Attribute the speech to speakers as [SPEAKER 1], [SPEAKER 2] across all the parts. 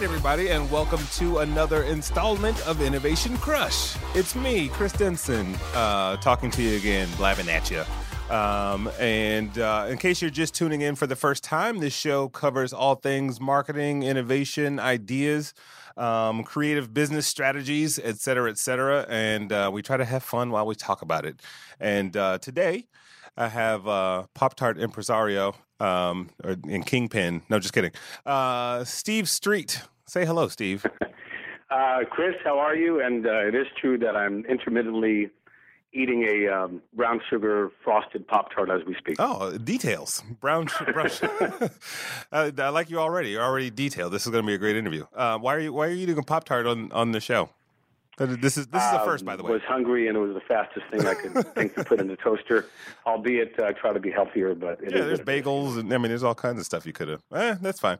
[SPEAKER 1] right, everybody, and welcome to another installment of Innovation Crush. It's me, Chris Denson, uh, talking to you again, blabbing at you. Um, and uh, in case you're just tuning in for the first time, this show covers all things marketing, innovation, ideas, um, creative business strategies, et cetera, et cetera. And uh, we try to have fun while we talk about it. And uh, today, I have uh, Pop Tart impresario um, or in Kingpin. No, just kidding. Uh, Steve Streit. Say hello, Steve.
[SPEAKER 2] Uh, Chris, how are you? And uh, it is true that I'm intermittently eating a um, brown sugar frosted Pop Tart as we speak.
[SPEAKER 1] Oh, details. Brown sugar. I, I, like you already. You're already detailed. This is going to be a great interview. Uh, why are you Why are you eating a Pop Tart on on the show? This is this is the first, by the way.
[SPEAKER 2] I was hungry, and it was the fastest thing I could think to put in the toaster. Albeit, uh, try to be healthier, but
[SPEAKER 1] yeah, there's bagels, and I mean, there's all kinds of stuff you could have. Eh, that's fine.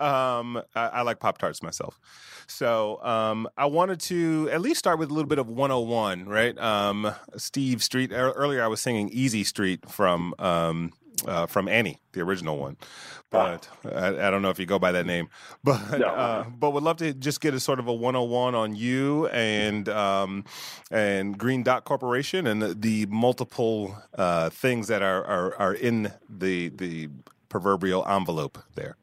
[SPEAKER 1] Um, I, I, like Pop Tarts myself, so um, I wanted to at least start with a little bit of 101, right? Um, Steve Streit. Earlier, I was singing Easy Street from um, uh, from Annie, the original one. But I, I, don't know if you go by that name. But no. uh, but would love to just get a sort of a 101 on you and um, and Green Dot Corporation and the, the multiple uh, things that are, are, are in the the proverbial envelope there.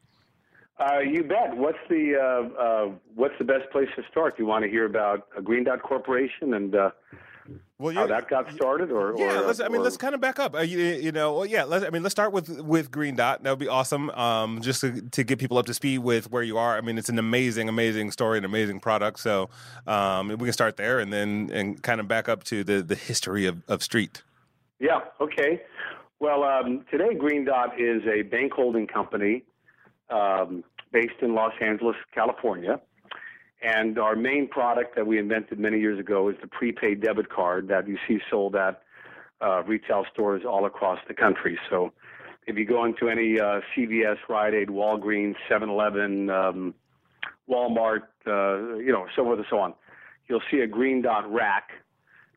[SPEAKER 2] Uh, you bet. What's the uh, uh, what's the best place to start? Do you want to hear about Green Dot Corporation and uh, well, how that got started, or
[SPEAKER 1] yeah,
[SPEAKER 2] or,
[SPEAKER 1] let's, I mean,
[SPEAKER 2] or,
[SPEAKER 1] let's kind of back up. Uh, you, you, know, well, yeah, let's. I mean, let's start with with Green Dot. That would be awesome. Um, just to, to get people up to speed with where you are. I mean, it's an amazing, amazing story, an amazing product. So um, we can start there, and then and kind of back up to the the history of, of Streit.
[SPEAKER 2] Yeah. Okay. Well, um, today Green Dot is a bank holding company um, based in Los Angeles, California. And our main product that we invented many years ago is the prepaid debit card that you see sold at uh, retail stores all across the country. So if you go into any uh, CVS, Rite Aid, Walgreens, 7 Eleven, um, Walmart, uh, you know, so forth and so on, you'll see a green dot rack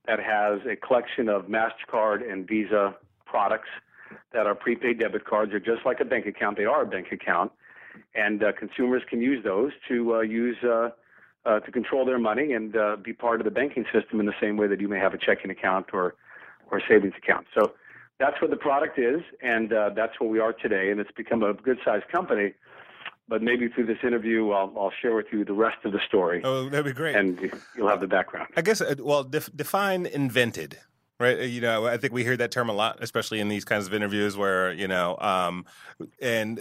[SPEAKER 2] that has a collection of MasterCard and Visa products that are prepaid debit cards. They're just like a bank account. They are a bank account. And uh, consumers can use those to uh, use uh, to control their money and uh, be part of the banking system in the same way that you may have a checking account or or savings account. So that's what the product is, and uh, that's what we are today. And it's become a good sized company. But maybe through this interview, I'll, I'll share with you the rest of the story.
[SPEAKER 1] Oh, that'd be great.
[SPEAKER 2] And you'll have the background.
[SPEAKER 1] I guess, uh, well, def- define invented right? Uh, you know, I think we hear that term a lot, especially in these kinds of interviews where you know, um, and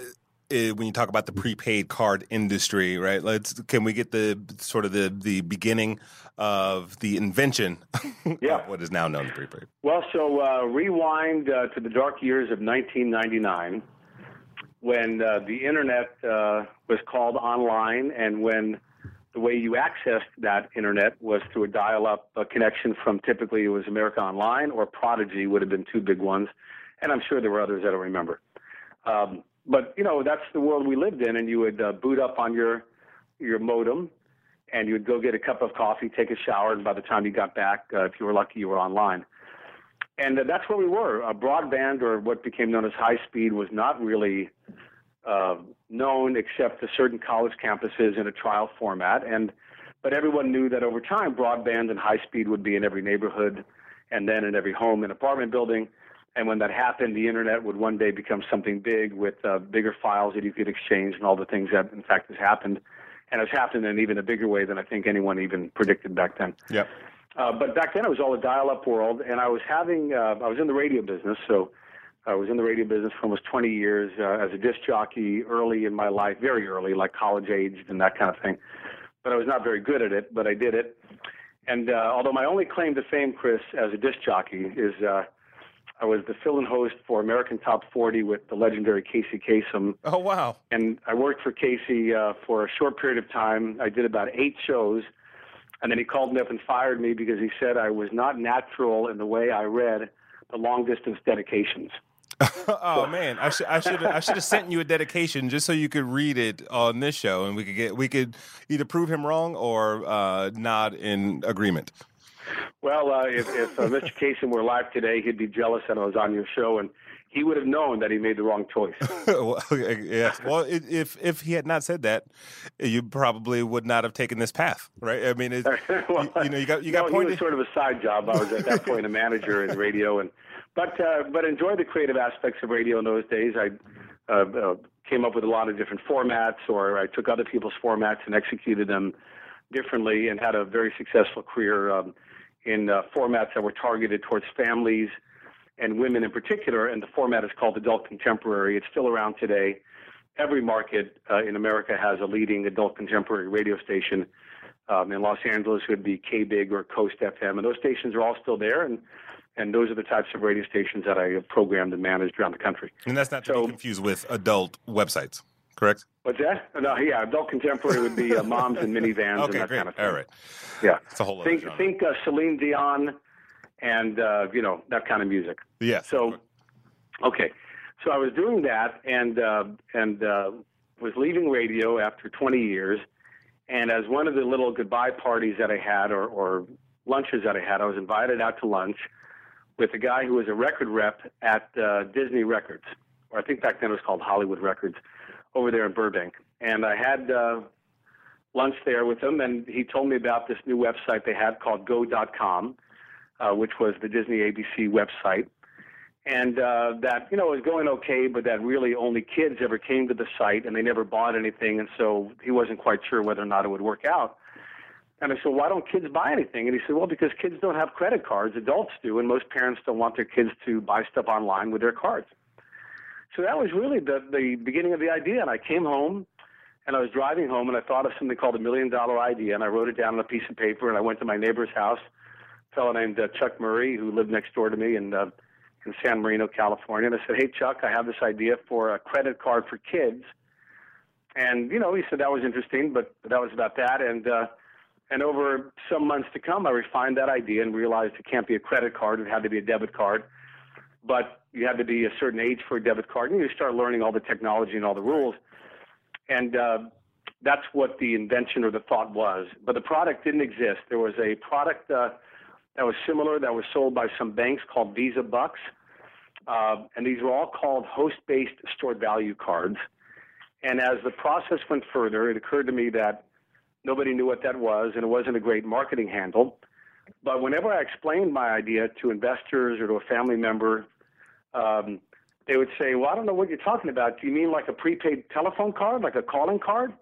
[SPEAKER 1] uh, when you talk about the prepaid card industry, right? Let's can we get the sort of the the beginning of the invention
[SPEAKER 2] yeah.
[SPEAKER 1] of what is now known as prepaid?
[SPEAKER 2] Well, so uh, rewind uh, to the dark years of 1999 when uh, the internet uh, was called online and when the way you accessed that internet was through a dial-up uh, connection from typically it was America Online or Prodigy would have been two big ones, and I'm sure there were others I don't remember. Um, but you know that's the world we lived in, and you would uh, boot up on your your modem, and you would go get a cup of coffee, take a shower, and by the time you got back, uh, if you were lucky, you were online. And uh, that's where we were. Uh, broadband, or what became known as high speed, was not really uh, known except to certain college campuses in a trial format. And but everyone knew that over time, broadband and high speed would be in every neighborhood, and then in every home and apartment building. And when that happened, the internet would one day become something big with uh, bigger files that you could exchange and all the things that, in fact, has happened. And has happened in even a bigger way than I think anyone even predicted back then.
[SPEAKER 1] Yeah.
[SPEAKER 2] Uh, but back then, it was all a dial-up world, and I was having uh, I was in the radio business, so I was in the radio business for almost 20 years uh, as a disc jockey early in my life, very early, like college aged and that kind of thing. But I was not very good at it, but I did it. And uh, although my only claim to fame, Chris, as a disc jockey is uh, I was the fill-in host for American Top 40 with the legendary Casey Kasem.
[SPEAKER 1] Oh wow!
[SPEAKER 2] And I worked for Casey uh, for a short period of time. I did about eight shows, and then he called me up and fired me because he said I was not natural in the way I read the long-distance dedications.
[SPEAKER 1] oh man, I should I should I should have sent you a dedication just so you could read it on this show, and we could get we could either prove him wrong or uh, nod in agreement.
[SPEAKER 2] Well, uh, if, if uh, Mr. Kasem were alive today, he'd be jealous that I was on your show, and he would have known that he made the wrong choice.
[SPEAKER 1] well, yes. Well, if if he had not said that, you probably would not have taken this path, right? I mean, well, you, you, know, you got you got
[SPEAKER 2] no,
[SPEAKER 1] pointed.
[SPEAKER 2] He was sort of a side job. I was at that point a manager in radio, and but uh, but enjoyed the creative aspects of radio in those days. I uh, uh, came up with a lot of different formats, or I took other people's formats and executed them differently, and had a very successful career um, in uh, formats that were targeted towards families and women in particular, and the format is called adult contemporary. It's still around today. Every market uh, in America has a leading adult contemporary radio station. Um, in Los Angeles, it would be KBIG or Coast FM, and those stations are all still there. And and those are the types of radio stations that I have programmed and managed around the country.
[SPEAKER 1] And that's not to so, be confused with adult websites, correct?
[SPEAKER 2] What's that? No, yeah, adult contemporary would be uh, moms and minivans
[SPEAKER 1] okay,
[SPEAKER 2] and that
[SPEAKER 1] great.
[SPEAKER 2] kind of thing.
[SPEAKER 1] All right.
[SPEAKER 2] Yeah.
[SPEAKER 1] It's a whole
[SPEAKER 2] think,
[SPEAKER 1] genre.
[SPEAKER 2] Think uh, Celine Dion and, uh, you know, that kind of music.
[SPEAKER 1] Yes.
[SPEAKER 2] So, okay. So I was doing that and, uh, and uh, was leaving radio after 20 years. And as one of the little goodbye parties that I had or, or lunches that I had, I was invited out to lunch with a guy who was a record rep at uh, Disney Records, or I think back then it was called Hollywood Records, over there in Burbank. And I had uh, lunch there with him, and he told me about this new website they had called Go.com, uh, which was the Disney ABC website. And uh, that, you know, was going okay, but that really only kids ever came to the site and they never bought anything. And so he wasn't quite sure whether or not it would work out. And I said, why don't kids buy anything? And he said, well, because kids don't have credit cards. Adults do, and most parents don't want their kids to buy stuff online with their cards. So that was really the, the beginning of the idea. And I came home and I was driving home and I thought of something called a million dollar idea. And I wrote it down on a piece of paper and I went to my neighbor's house, a fellow named uh, Chuck Murray, who lived next door to me in, uh, in San Marino, California. And I said, hey, Chuck, I have this idea for a credit card for kids. And, you know, he said that was interesting, but that was about that. And, uh, and over some months to come, I refined that idea and realized it can't be a credit card; it had to be a debit card. But you had to be a certain age for a debit card, and you start learning all the technology and all the rules. And uh, that's what the invention or the thought was. But the product didn't exist. There was a product uh, that was similar that was sold by some banks called Visa Bucks, uh, and these were all called host-based stored value cards. And as the process went further, it occurred to me that Nobody knew what that was, and it wasn't a great marketing handle. But whenever I explained my idea to investors or to a family member, um, they would say, Well, I don't know what you're talking about. Do you mean like a prepaid telephone card, like a calling card?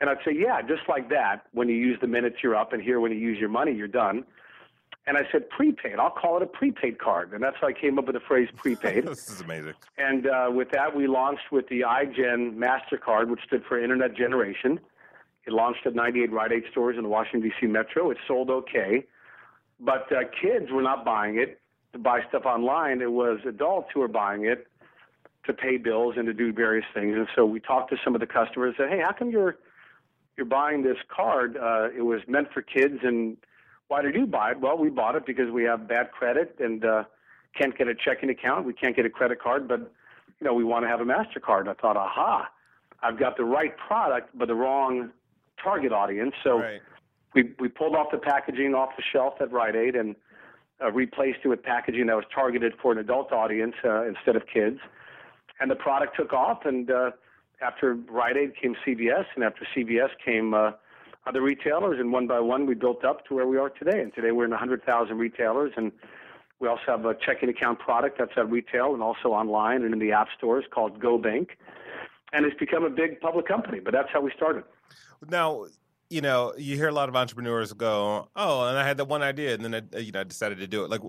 [SPEAKER 2] And I'd say, Yeah, just like that. When you use the minutes, you're up, and here, when you use your money, you're done. And I said, prepaid. I'll call it a prepaid card. And that's how I came up with the phrase prepaid.
[SPEAKER 1] this is amazing.
[SPEAKER 2] And uh, with that, we launched with the iGen MasterCard, which stood for Internet Generation. It launched at 98 Rite Aid stores in the Washington, D.C. metro. It sold okay. But uh, kids were not buying it to buy stuff online. It was adults who were buying it to pay bills and to do various things. And so we talked to some of the customers and said, hey, how come you're, you're buying this card? Uh, it was meant for kids. And why did you buy it? Well, we bought it because we have bad credit and uh, can't get a checking account. We can't get a credit card, but you know, we want to have a MasterCard. And I thought, aha, I've got the right product, but the wrong target audience. So
[SPEAKER 1] right.
[SPEAKER 2] We we pulled off the packaging off the shelf at Rite Aid and uh, replaced it with packaging that was targeted for an adult audience uh, instead of kids. And the product took off. And uh, after Rite Aid came CVS, and after CVS came uh, other retailers. And one by one, we built up to where we are today. And today we're in 100,000 retailers. And we also have a checking account product that's at retail and also online and in the app stores called GoBank. And it's become a big public company, but that's how we started.
[SPEAKER 1] Now, you know, you hear a lot of entrepreneurs go, "Oh, and I had that one idea, and then I, uh, you know, I decided to do it." Like,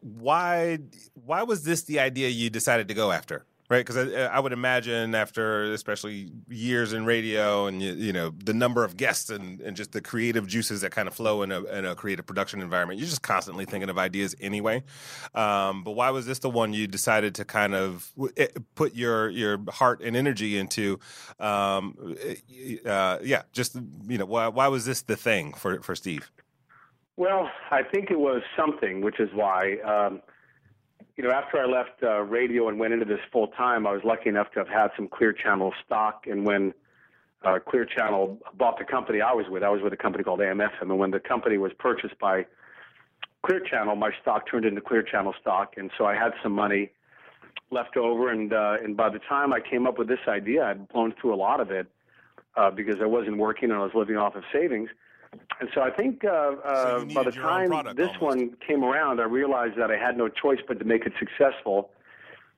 [SPEAKER 1] why? Why was this the idea you decided to go after? Right? Because I, I, would imagine after, especially years in radio, and you, you, know the number of guests and, and just the creative juices that kind of flow in a, in a creative production environment, you're just constantly thinking of ideas anyway. Um, but why was this the one you decided to kind of eh, put your your heart and energy into? Um, eh, uh, yeah, just you know, why why was this the thing for for Steve?
[SPEAKER 2] Well, I think it was something, which is why. Um, you know, after I left uh, radio and went into this full time, I was lucky enough to have had some Clear Channel stock. And when uh, Clear Channel bought the company I was with, I was with a company called AMFM. And when the company was purchased by Clear Channel, my stock turned into Clear Channel stock, and so I had some money left over. And uh, and by the time I came up with this idea, I'd blown through a lot of it uh, because I wasn't working and I was living off of savings. And so I think uh, uh,
[SPEAKER 1] So
[SPEAKER 2] by the
[SPEAKER 1] needed your own
[SPEAKER 2] time this
[SPEAKER 1] almost.
[SPEAKER 2] one came around, I realized that I had no choice but to make it successful.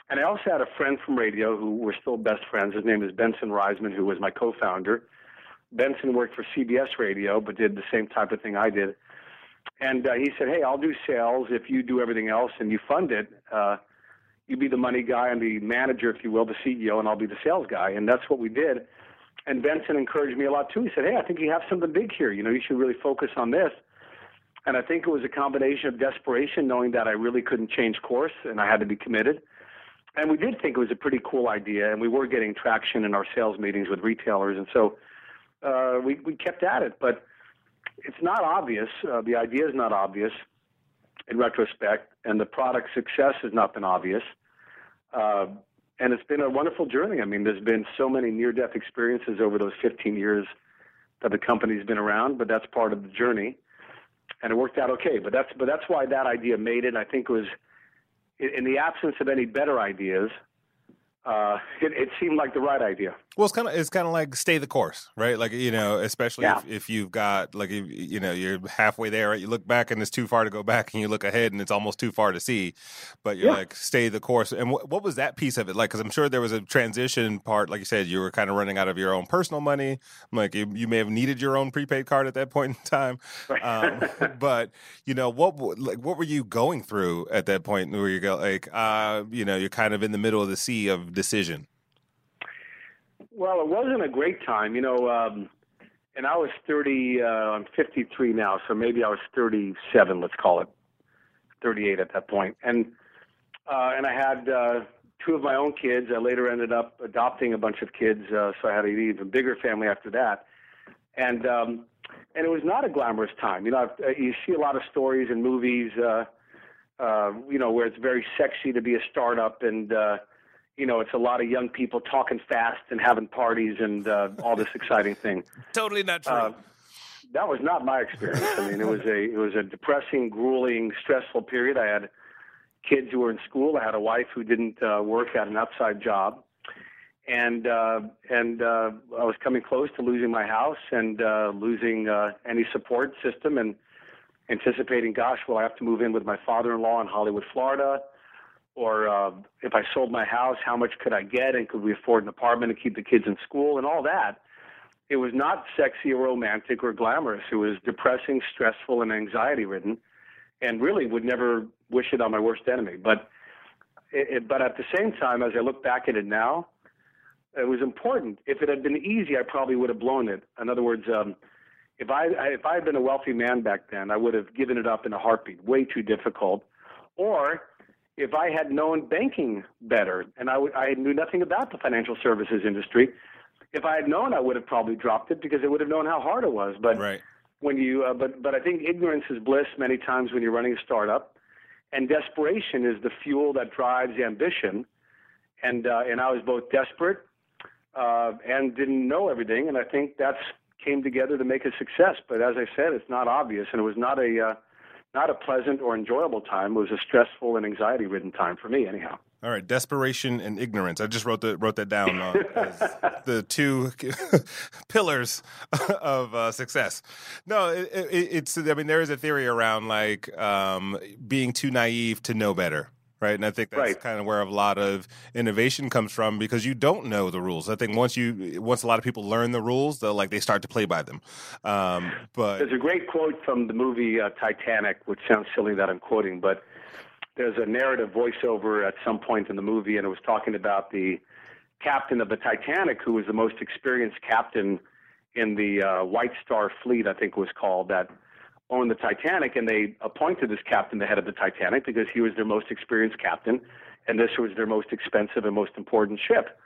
[SPEAKER 2] And I also had a friend from radio who we're still best friends. His name is Benson Reisman, who was my co-founder. Benson worked for CBS Radio, but did the same type of thing I did. And uh, he said, "Hey, I'll do sales if you do everything else and you fund it. Uh, you be the money guy and the manager, if you will, the CEO, and I'll be the sales guy." And that's what we did. And Benson encouraged me a lot too. He said, "Hey, I think you have something big here. You know, you should really focus on this." And I think it was a combination of desperation, knowing that I really couldn't change course and I had to be committed. And we did think it was a pretty cool idea, and we were getting traction in our sales meetings with retailers, and so uh, we we kept at it. But it's not obvious. Uh, the idea is not obvious in retrospect, and the product success has not been obvious. Uh, and it's been a wonderful journey. I mean, there's been so many near-death experiences over those 15 years that the company's been around, but that's part of the journey, and it worked out okay. But that's but that's why that idea made it. I think it was in the absence of any better ideas, uh, it, it seemed like the right idea.
[SPEAKER 1] Well, it's kind of it's kind of like stay the course, right? Like you know, especially
[SPEAKER 2] Yeah.
[SPEAKER 1] if, if you've got like if, you know you're halfway there, right? You look back and it's too far to go back, and you look ahead and it's almost too far to see. But you're
[SPEAKER 2] Yeah.
[SPEAKER 1] like stay the course. And wh- what was that piece of it like? Because I'm sure there was a transition part. Like you said, you were kind of running out of your own personal money. Like you, you may have needed your own prepaid card at that point in time. Um, but you know what? Like what were you going through at that point where you go like, uh, you know, you're kind of in the middle of the sea of decision.
[SPEAKER 2] Well, it wasn't a great time, you know. Um, and I was 30. Uh, I'm 53 now, so maybe I was 37. Let's call it 38 at that point. And uh, and I had uh, two of my own kids. I later ended up adopting a bunch of kids, uh, so I had an even bigger family after that. And um, and it was not a glamorous time. You know, I've, uh, you see a lot of stories in movies. Uh, uh, you know, where it's very sexy to be a startup and. Uh, you know, it's a lot of young people talking fast and having parties and uh, all this exciting thing.
[SPEAKER 1] Totally not true.
[SPEAKER 2] Uh, that was not my experience. I mean, it was a it was a depressing, grueling, stressful period. I had kids who were in school. I had a wife who didn't uh, work, at an outside job, and uh, and uh, I was coming close to losing my house and uh, losing uh, any support system and anticipating, gosh, will I have to move in with my father-in-law in Hollywood, Florida? Or uh, if I sold my house, how much could I get, and could we afford an apartment and keep the kids in school, and all that. It was not sexy or romantic or glamorous. It was depressing, stressful, and anxiety-ridden, and really would never wish it on my worst enemy. But, it, but at the same time, as I look back at it now, it was important. If it had been easy, I probably would have blown it. In other words, um, if I if I had been a wealthy man back then, I would have given it up in a heartbeat. Way too difficult. Or if I had known banking better and I, I knew nothing about the financial services industry, if I had known, I would have probably dropped it because I would have known how hard it was. But
[SPEAKER 1] right.
[SPEAKER 2] when you, uh, but but I think ignorance is bliss many times when you're running a startup, and desperation is the fuel that drives ambition. And uh, and I was both desperate uh, and didn't know everything, and I think that's came together to make a success. But as I said, it's not obvious, and it was not a uh, not a pleasant or enjoyable time. It was a stressful and anxiety-ridden time for me, anyhow.
[SPEAKER 1] All right, desperation and ignorance. I just wrote that wrote that down uh, as the two pillars of uh, success. No, it, it, it's. I mean, there is a theory around like um, being too naive to know better, right? And I think that's
[SPEAKER 2] Right.
[SPEAKER 1] kind of where a lot of innovation comes from because you don't know the rules. I think once you once a lot of people learn the rules, they'll like they start to play by them. Um, but
[SPEAKER 2] There's a great quote from the movie uh, Titanic, which sounds silly that I'm quoting, but there's a narrative voiceover at some point in the movie, and it was talking about the captain of the Titanic, who was the most experienced captain in the uh, White Star Fleet, I think it was called, that owned the Titanic, and they appointed this captain the head of the Titanic because he was their most experienced captain, and this was their most expensive and most important ship.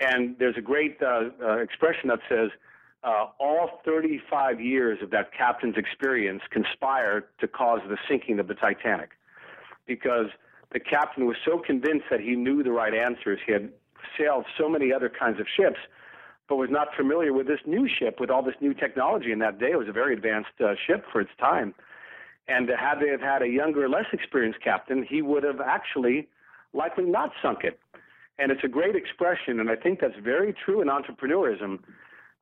[SPEAKER 2] And there's a great uh, uh, expression that says, uh, all 35 years of that captain's experience conspired to cause the sinking of the Titanic because the captain was so convinced that he knew the right answers. He had sailed so many other kinds of ships, but was not familiar with this new ship with all this new technology. In that day, it was a very advanced uh, ship for its time. And had they have had a younger, less experienced captain, he would have actually likely not sunk it. And it's a great expression, and I think that's very true in entrepreneurism.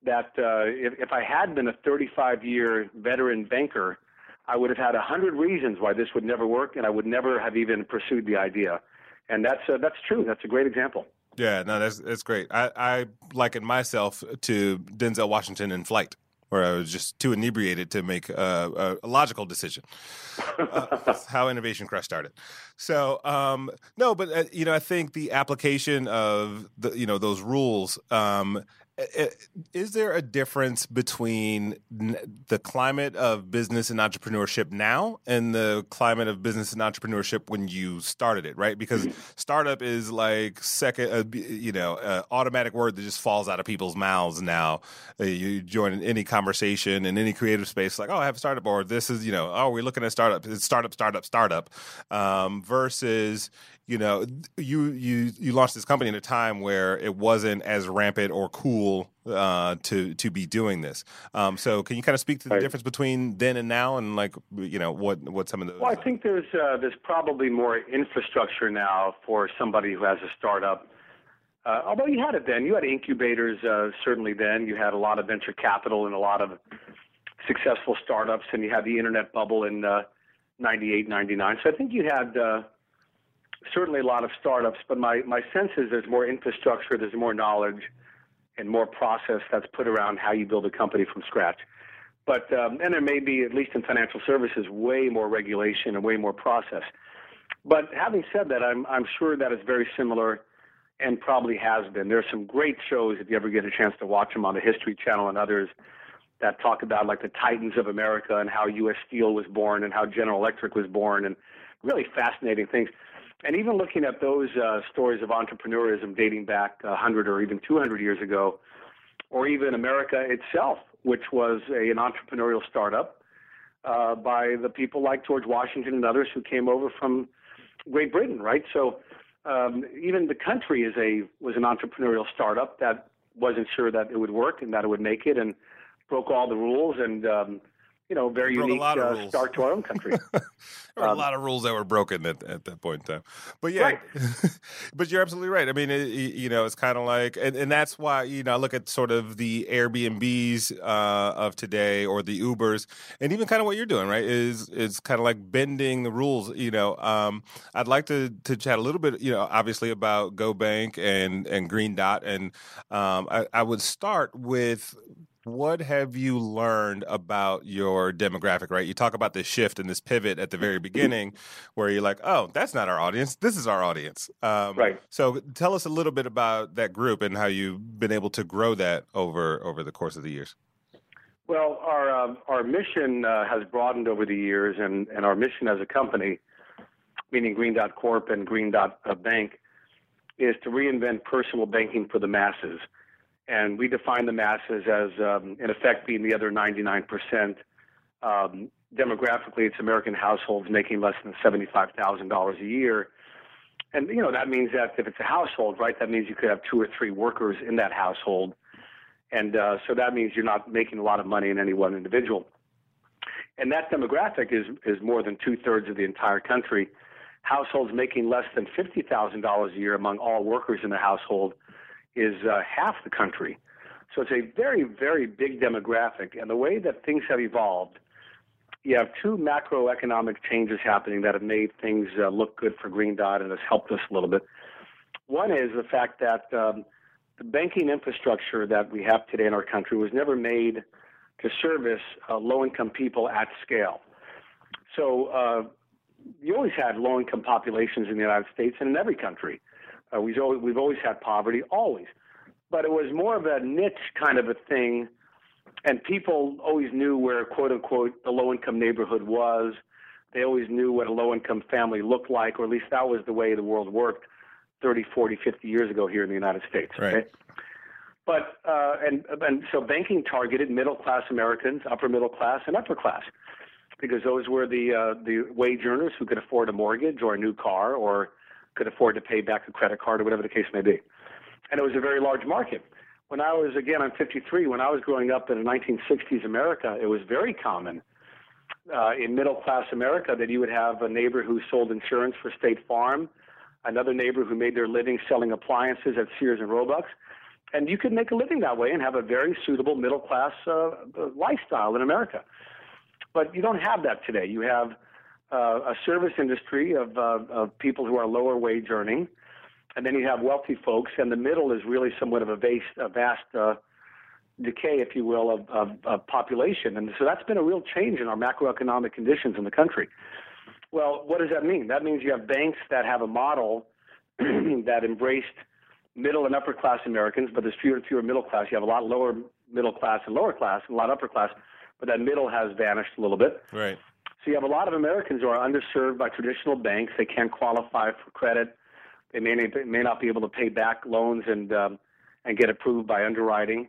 [SPEAKER 2] That uh, if, if I had been a 35 year veteran banker, I would have had a hundred reasons why this would never work, and I would never have even pursued the idea. And that's uh, that's true. That's a great example.
[SPEAKER 1] Yeah, no, that's that's great. I, I liken myself to Denzel Washington in Flight where I was just too inebriated to make a, a logical decision. uh, how Innovation Crush started. So um, no, but uh, you know, I think the application of the you know those rules um, is there a difference between the climate of business and entrepreneurship now and the climate of business and entrepreneurship when you started it right because mm-hmm. startup is like second uh, you know uh, automatic word that just falls out of people's mouths now uh, you join any conversation in any creative space like oh i have a startup or this is you know oh we're looking at startup it's startup startup startup um, versus you know, you you you launched this company in a time where it wasn't as rampant or cool uh, to to be doing this. Um, so, can you kind of speak to the right. difference between then and now, and like you know what what some of the?
[SPEAKER 2] Well, I think there's uh, there's probably more infrastructure now for somebody who has a startup. Uh, although you had it then, you had incubators uh, certainly then. You had a lot of venture capital and a lot of successful startups, and you had the internet bubble in uh, 98, 99. So I think you had uh, certainly a lot of startups, but my, my sense is there's more infrastructure, there's more knowledge, and more process that's put around how you build a company from scratch. But um, and there may be, at least in financial services, way more regulation and way more process. But having said that, I'm I'm sure that is very similar, and probably has been. There are some great shows if you ever get a chance to watch them on the History Channel and others that talk about like the titans of America and how U.S. Steel was born and how General Electric was born and really fascinating things and even looking at those uh, stories of entrepreneurism dating back 100 or even 200 years ago, or even America itself, which was a, an entrepreneurial startup uh, by the people like George Washington and others who came over from Great Britain, right? So um, even the country is a was an entrepreneurial startup that wasn't sure that it would work and that it would make it, and broke all the rules and um, you know, very unique uh, start to our own country.
[SPEAKER 1] there were um, a lot of rules that were broken at, at that point in time. But yeah, right. but you're absolutely right. I mean, it, you know, it's kind of like, and, and that's why, you know, I look at sort of the Airbnbs uh, of today or the Ubers and even kind of what you're doing, right, is is kind of like bending the rules. You know, um, I'd like to, to chat a little bit, you know, obviously about GoBank and, and Green Dot. And um, I, I would start with what have you learned about your demographic right? You talk about this shift and this pivot at the very beginning where you're like oh that's not our audience. This is our audience.
[SPEAKER 2] Um, right.
[SPEAKER 1] so tell us a little bit about that group and how you've been able to grow that over over the course of the years.
[SPEAKER 2] Well our um, our mission uh, has broadened over the years and and our mission as a company meaning green dot corp and green dot uh, bank is to reinvent personal banking for the masses and we define the masses as, um, in effect, being the other 99%. Um, demographically, it's American households making less than $75,000 a year. And, you know, that means that if it's a household, right, that means you could have two or three workers in that household. And uh, so that means you're not making a lot of money in any one individual. And that demographic is, is more than two thirds of the entire country. Households making less than $50,000 a year among all workers in the household is uh, half the country. So it's a very, very big demographic. And the way that things have evolved, you have two macroeconomic changes happening that have made things uh, look good for Green Dot and has helped us a little bit. One is the fact that um, the banking infrastructure that we have today in our country was never made to service uh, low income people at scale. So uh, you always had low income populations in the United States and in every country. Uh, we've always we've always had poverty, always, but it was more of a niche kind of a thing, and people always knew where quote unquote the low income neighborhood was. They always knew what a low income family looked like, or at least that was the way the world worked 30, 40, 50 years ago here in the United States.
[SPEAKER 1] Right. Okay?
[SPEAKER 2] But uh, and and so banking targeted middle class Americans, upper middle class, and upper class, because those were the uh, the wage earners who could afford a mortgage or a new car or could afford to pay back a credit card or whatever the case may be. And it was a very large market. When I was, again, I'm 53, when I was growing up in the 1960s America, it was very common uh, in middle class America that you would have a neighbor who sold insurance for State Farm, another neighbor who made their living selling appliances at Sears and Roebuck. And you could make a living that way and have a very suitable middle class uh, lifestyle in America. But you don't have that today. You have uh, a service industry of, uh, of people who are lower wage earning, and then you have wealthy folks, and the middle is really somewhat of a vast, a vast uh, decay, if you will, of, of, of population. And so that's been a real change in our macroeconomic conditions in the country. Well, what does that mean? That means you have banks that have a model that embraced middle and upper class Americans, but there's fewer and fewer middle class. You have a lot lower middle class and lower class, and a lot upper class, but that middle has vanished a little bit.
[SPEAKER 1] Right.
[SPEAKER 2] So you have a lot of Americans who are underserved by traditional banks. They can't qualify for credit. They may, may not be able to pay back loans and um, and get approved by underwriting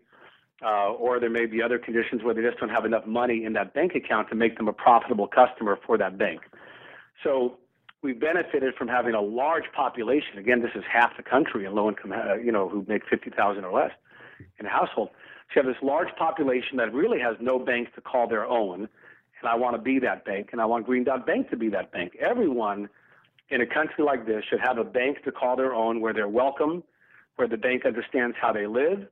[SPEAKER 2] uh, or there may be other conditions where they just don't have enough money in that bank account to make them a profitable customer for that bank. So we've benefited from having a large population. Again, this is half the country in low income, uh, you know, who make fifty thousand or less in a household. So you have this large population that really has no bank to call their own, and I want to be that bank, and I want Green Dot Bank to be that bank. Everyone in a country like this should have a bank to call their own, where they're welcome, where the bank understands how they live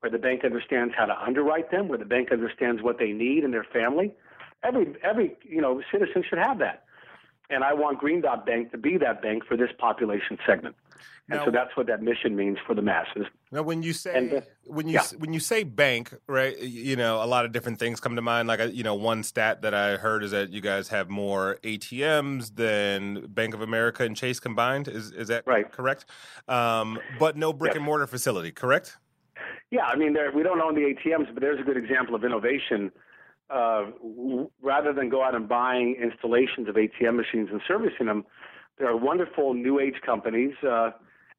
[SPEAKER 2] where the bank understands how to underwrite them, where the bank understands what they need in their family. Every every you know citizen should have that, and I want Green Dot Bank to be that bank for this population segment. And now, so that's what that mission means for the masses.
[SPEAKER 1] Now, when you say when you yeah. when you say bank, right? You know, a lot of different things come to mind. Like, you know, one stat that I heard is that you guys have more ATMs than Bank of America and Chase combined. Is is that
[SPEAKER 2] right.
[SPEAKER 1] correct? Um, but no brick yes. and mortar facility, correct?
[SPEAKER 2] Yeah, I mean, we don't own the ATMs, but there's a good example of innovation. Uh, rather than go out and buying installations of ATM machines and servicing them, there are wonderful new age companies uh,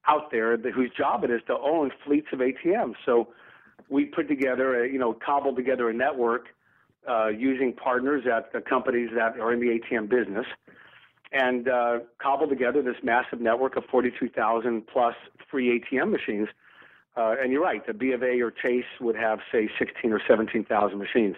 [SPEAKER 2] out there that, whose job it is to own fleets of ATMs. So we put together, a, you know, cobbled together a network uh, using partners at the companies that are in the ATM business, and uh, cobbled together this massive network of 42,000 plus free ATM machines uh, and you're right, the B of A or Chase would have, say, 16 or 17,000 machines.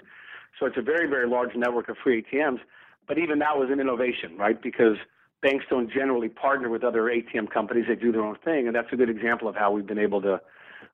[SPEAKER 2] So it's a very, very large network of free ATMs. But even that was an innovation, right? Because banks don't generally partner with other ATM companies; they do their own thing, and that's a good example of how we've been able to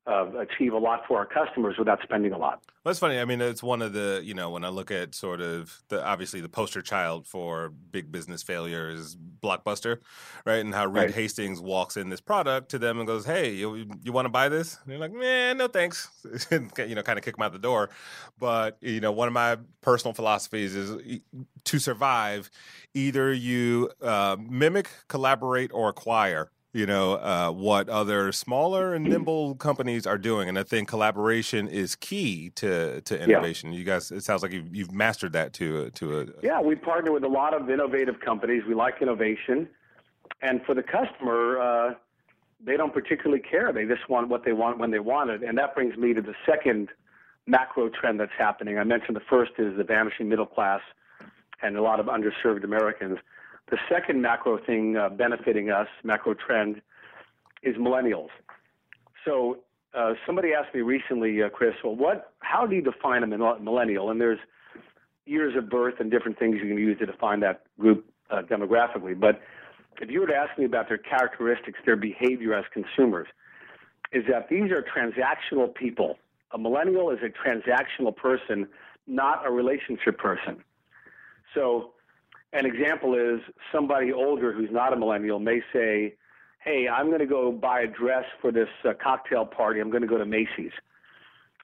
[SPEAKER 2] uh, achieve a lot for our customers without spending a lot.
[SPEAKER 1] Well, That's funny. I mean, it's one of the you know when I look at sort of the obviously the poster child for big business failure is Blockbuster, right? And how Reed right. Hastings walks in this product to them and goes, "Hey, you you want to buy this?" And they're like, "Man, no thanks." you know, kind of kick them out the door. But you know, one of my personal philosophies is to survive, either you uh, mimic, collaborate, or acquire you know uh, what other smaller and nimble companies are doing and i think collaboration is key to to innovation. Yeah. you guys it sounds like you've, you've mastered that to a, to a
[SPEAKER 2] yeah we partner with a lot of innovative companies. We like innovation. And for the customer uh, they don't particularly care. They just want what they want when they want it. And that brings me to the second macro trend that's happening. I mentioned the first is the vanishing middle class and a lot of underserved americans the second macro thing uh, benefiting us, macro trend, is millennials. So uh, somebody asked me recently, uh, Chris, well, what? How do you define a millennial? And there's years of birth and different things you can use to define that group uh, demographically. But if you were to ask me about their characteristics, their behavior as consumers, is that these are transactional people. A millennial is a transactional person, not a relationship person. So an example is somebody older who's not a millennial may say, Hey, I'm going to go buy a dress for this uh, cocktail party. I'm going to go to Macy's.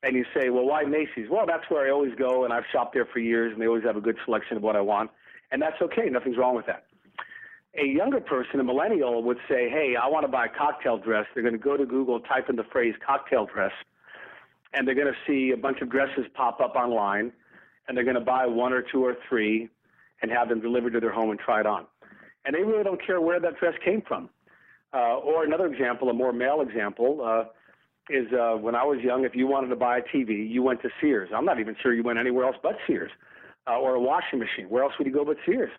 [SPEAKER 2] And you say, Well, why Macy's? Well, that's where I always go, and I've shopped there for years, and they always have a good selection of what I want. And that's okay. Nothing's wrong with that. A younger person, a millennial, would say, Hey, I want to buy a cocktail dress. They're going to go to Google, type in the phrase cocktail dress, and they're going to see a bunch of dresses pop up online, and they're going to buy one or two or three and have them delivered to their home and tried on. And they really don't care where that dress came from. Uh, or another example, a more male example, uh, is uh, when I was young, if you wanted to buy a TV, you went to Sears. I'm not even sure you went anywhere else but Sears. Uh, or a washing machine. Where else would you go but Sears?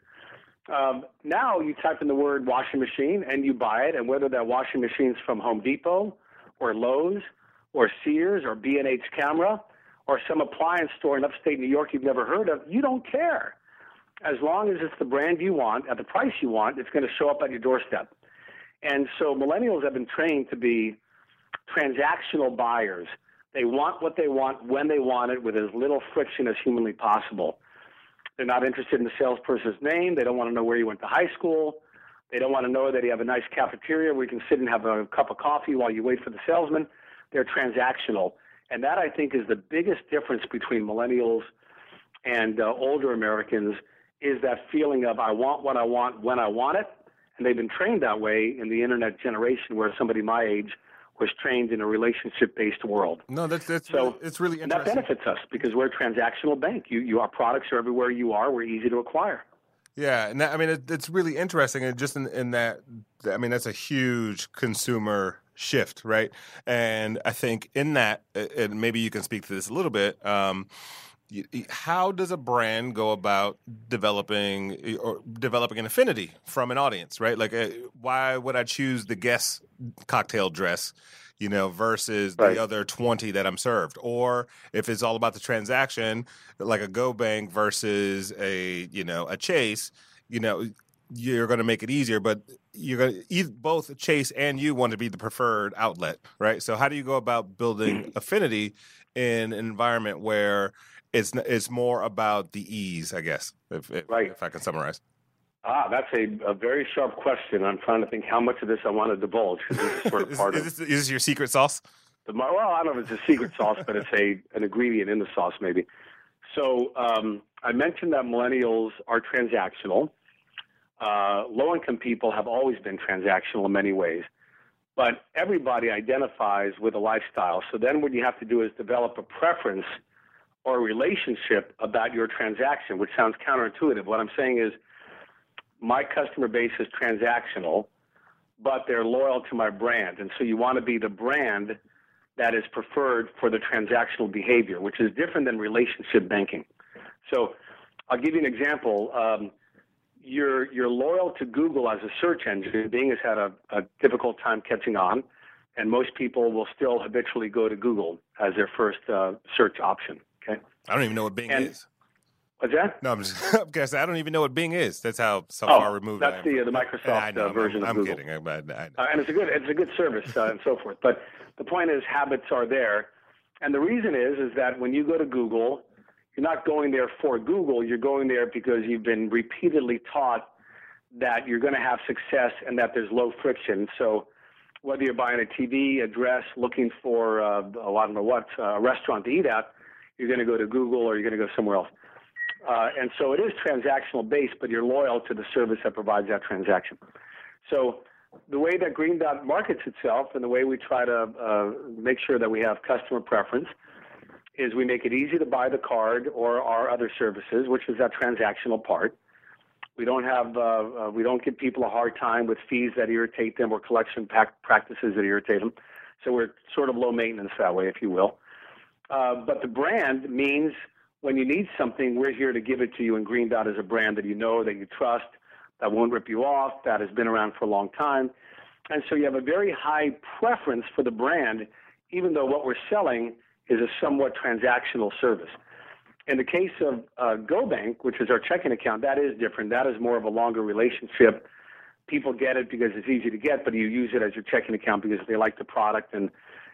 [SPEAKER 2] Um, now you type in the word washing machine and you buy it, and whether that washing machine's from Home Depot or Lowe's or Sears or B&H Camera or some appliance store in upstate New York you've never heard of, you don't care as long as it's the brand you want at the price you want, it's going to show up at your doorstep. And so millennials have been trained to be transactional buyers. They want what they want when they want it with as little friction as humanly possible. They're not interested in the salesperson's name. They don't want to know where you went to high school. They don't want to know that you have a nice cafeteria where you can sit and have a cup of coffee while you wait for the salesman. They're transactional. And that, I think, is the biggest difference between millennials and uh, older Americans is that feeling of I want what I want when I want it. And they've been trained that way in the internet generation where somebody my age was trained in a relationship based world.
[SPEAKER 1] No, that's that's so really, it's really interesting.
[SPEAKER 2] that benefits us because we're a transactional bank. You you our products are everywhere you are. We're easy to acquire.
[SPEAKER 1] Yeah, and that, I mean it, it's really interesting, and just in, in that, I mean that's a huge consumer shift, right? And I think in that, and maybe you can speak to this a little bit. Um, how does a brand go about developing or developing an affinity from an audience right? Like uh, why would i choose the guest cocktail dress you know versus right. the other 20 that i'm served? Or if it's all about the transaction like a go bank versus a you know a chase you know you're going to make it easier but you're going to both chase and you want to be the preferred outlet right? So how do you go about building affinity in an environment where it's it's more about the ease, I guess. If, if,
[SPEAKER 2] right.
[SPEAKER 1] if I can summarize.
[SPEAKER 2] Ah, that's a, a very sharp question. I'm trying to think how much of this I want to divulge. This is sort of part
[SPEAKER 1] is, this, is this your secret sauce?
[SPEAKER 2] The, well, I don't know if it's a secret sauce, but it's a an ingredient in the sauce, maybe. So um, I mentioned that millennials are transactional. Uh, low income people have always been transactional in many ways, but everybody identifies with a lifestyle. So then what you have to do is develop a preference or relationship about your transaction, which sounds counterintuitive. What I'm saying is my customer base is transactional, but they're loyal to my brand. And so you want to be the brand that is preferred for the transactional behavior, which is different than relationship banking. So I'll give you an example. Um, you're, you're loyal to Google as a search engine. Bing has had a, a difficult time catching on, and most people will still habitually go to Google as their first uh, search option. Okay.
[SPEAKER 1] I don't even know what Bing and, is.
[SPEAKER 2] What's that?
[SPEAKER 1] No, I'm just I'm guessing. I don't even know what Bing is. That's how so oh, far removed.
[SPEAKER 2] That's the uh, the Microsoft
[SPEAKER 1] know,
[SPEAKER 2] uh, version
[SPEAKER 1] I'm,
[SPEAKER 2] of Google.
[SPEAKER 1] I'm kidding. I, I,
[SPEAKER 2] uh, and it's a good it's a good service uh, and so forth. But the point is, habits are there, and the reason is is that when you go to Google, you're not going there for Google. You're going there because you've been repeatedly taught that you're going to have success and that there's low friction. So whether you're buying a TV, a dress, looking for uh, a don't know what uh, a restaurant to eat at you're going to go to Google or you're going to go somewhere else. Uh, and so it is transactional based, but you're loyal to the service that provides that transaction. So the way that Green Dot markets itself and the way we try to uh, make sure that we have customer preference is we make it easy to buy the card or our other services, which is that transactional part. We don't have uh, uh, we don't give people a hard time with fees that irritate them or collection practices that irritate them. So we're sort of low maintenance that way, if you will. Uh, but the brand means when you need something, we're here to give it to you. And Green Dot is a brand that you know, that you trust, that won't rip you off, that has been around for a long time. And so you have a very high preference for the brand, even though what we're selling is a somewhat transactional service. In the case of uh, GoBank, which is our checking account, that is different. That is more of a longer relationship. People get it because it's easy to get, but you use it as your checking account because they like the product and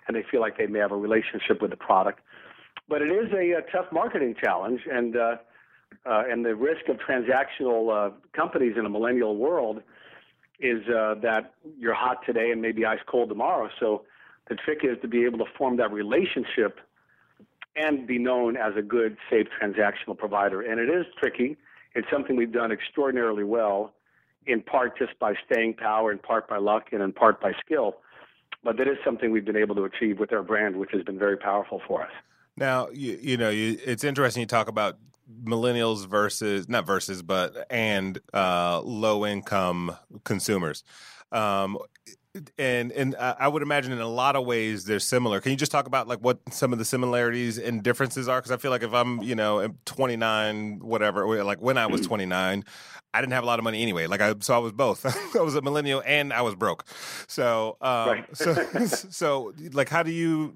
[SPEAKER 2] and they feel like they may have a relationship with the product. But it is a, a tough marketing challenge, and uh, uh, and the risk of transactional uh, companies in a millennial world is uh, that you're hot today and maybe ice cold tomorrow. So the trick is to be able to form that relationship and be known as a good, safe transactional provider. And it is tricky. It's something we've done extraordinarily well, in part just by staying power, in part by luck, and in part by skill but that is something we've been able to achieve with our brand, which has been very powerful for us.
[SPEAKER 1] Now, you, you know, you, it's interesting you talk about millennials versus not versus, but and uh, low income consumers. Um, and and I would imagine in a lot of ways they're similar. Can you just talk about like what some of the similarities and differences are? Because I feel like if I'm you know 29, whatever, like when I was 29, I didn't have a lot of money anyway. Like I, so I was both. I was a millennial and I was broke. So, um, right. so, so like, how do you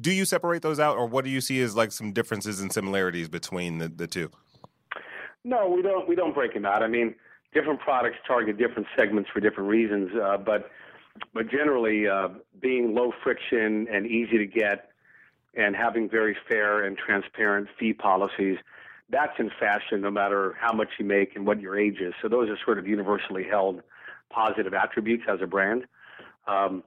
[SPEAKER 1] do you separate those out, or what do you see as like some differences and similarities between the, the two?
[SPEAKER 2] No, we don't. We don't break them out. I mean, different products target different segments for different reasons, uh, but but generally, uh, being low friction and easy to get, and having very fair and transparent fee policies, that's in fashion no matter how much you make and what your age is. So those are sort of universally held positive attributes as a brand. Um,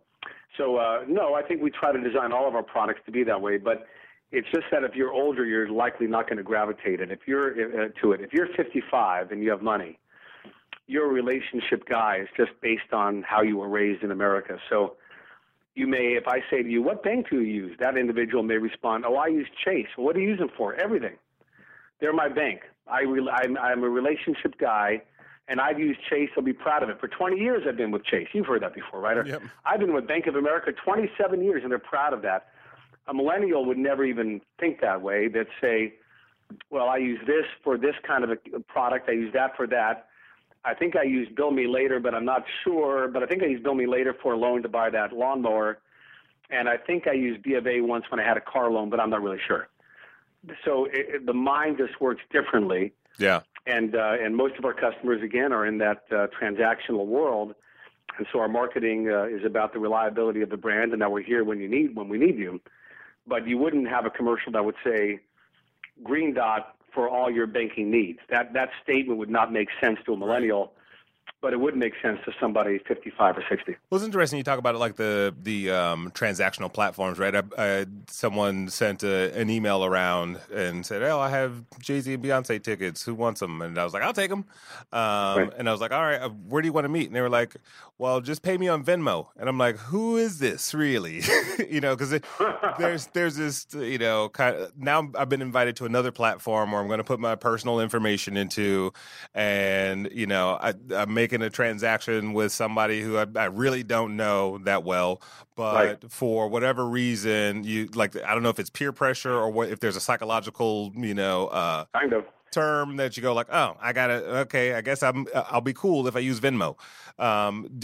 [SPEAKER 2] so uh, no, I think we try to design all of our products to be that way, but it's just that if you're older, you're likely not going to gravitate it. If you're uh, to it, if you're 55 and you have money, you're a relationship guy. It's just based on how you were raised in America. So you may, if I say to you, "What bank do you use?" That individual may respond, "Oh, I use Chase." Well, what do you use them for? Everything. They're my bank. I re- I'm, I'm a relationship guy and I've used Chase. I'll be proud of it. For 20 years, I've been with Chase. You've heard that before, right? Yep. I've been with Bank of America 27 years, and they're proud of that. A millennial would never even think that way. They'd say, well, I use this for this kind of a product. I use that for that. I think I used Bill Me Later, but I'm not sure. But I think I used Bill Me Later for a loan to buy that lawnmower. And I think I used B of A once when I had a car loan, but I'm not really sure. So it, it, the mind just works differently.
[SPEAKER 1] Yeah
[SPEAKER 2] and uh, and most of our customers again are in that uh, transactional world, and so our marketing uh, is about the reliability of the brand, and that we're here when you need when we need you. But you wouldn't have a commercial that would say Green Dot for all your banking needs. That that statement would not make sense to a millennial but it wouldn't make sense to somebody 55 or 60.
[SPEAKER 1] Well, it's interesting you talk about it like the the um, transactional platforms, right? I, I, someone sent a, an email around and said, "Oh, I have Jay Z and Beyonce tickets. Who wants them?" And I was like, "I'll take them." Um, right. And I was like, "All right, uh, where do you want to meet?" And they were like, "Well, just pay me on Venmo." And I'm like, "Who is this really?" you know, because there's there's this you know kind of now I've been invited to another platform where I'm going to put my personal information into, and you know I, I'm making making a transaction with somebody who I, I really don't know that well, but right. for whatever reason, you like I don't know if it's peer pressure or what if there's a psychological, you know, uh,
[SPEAKER 2] kind of
[SPEAKER 1] term that you go like, oh, I gotta okay, I guess I'm I'll be cool if I use Venmo. Um,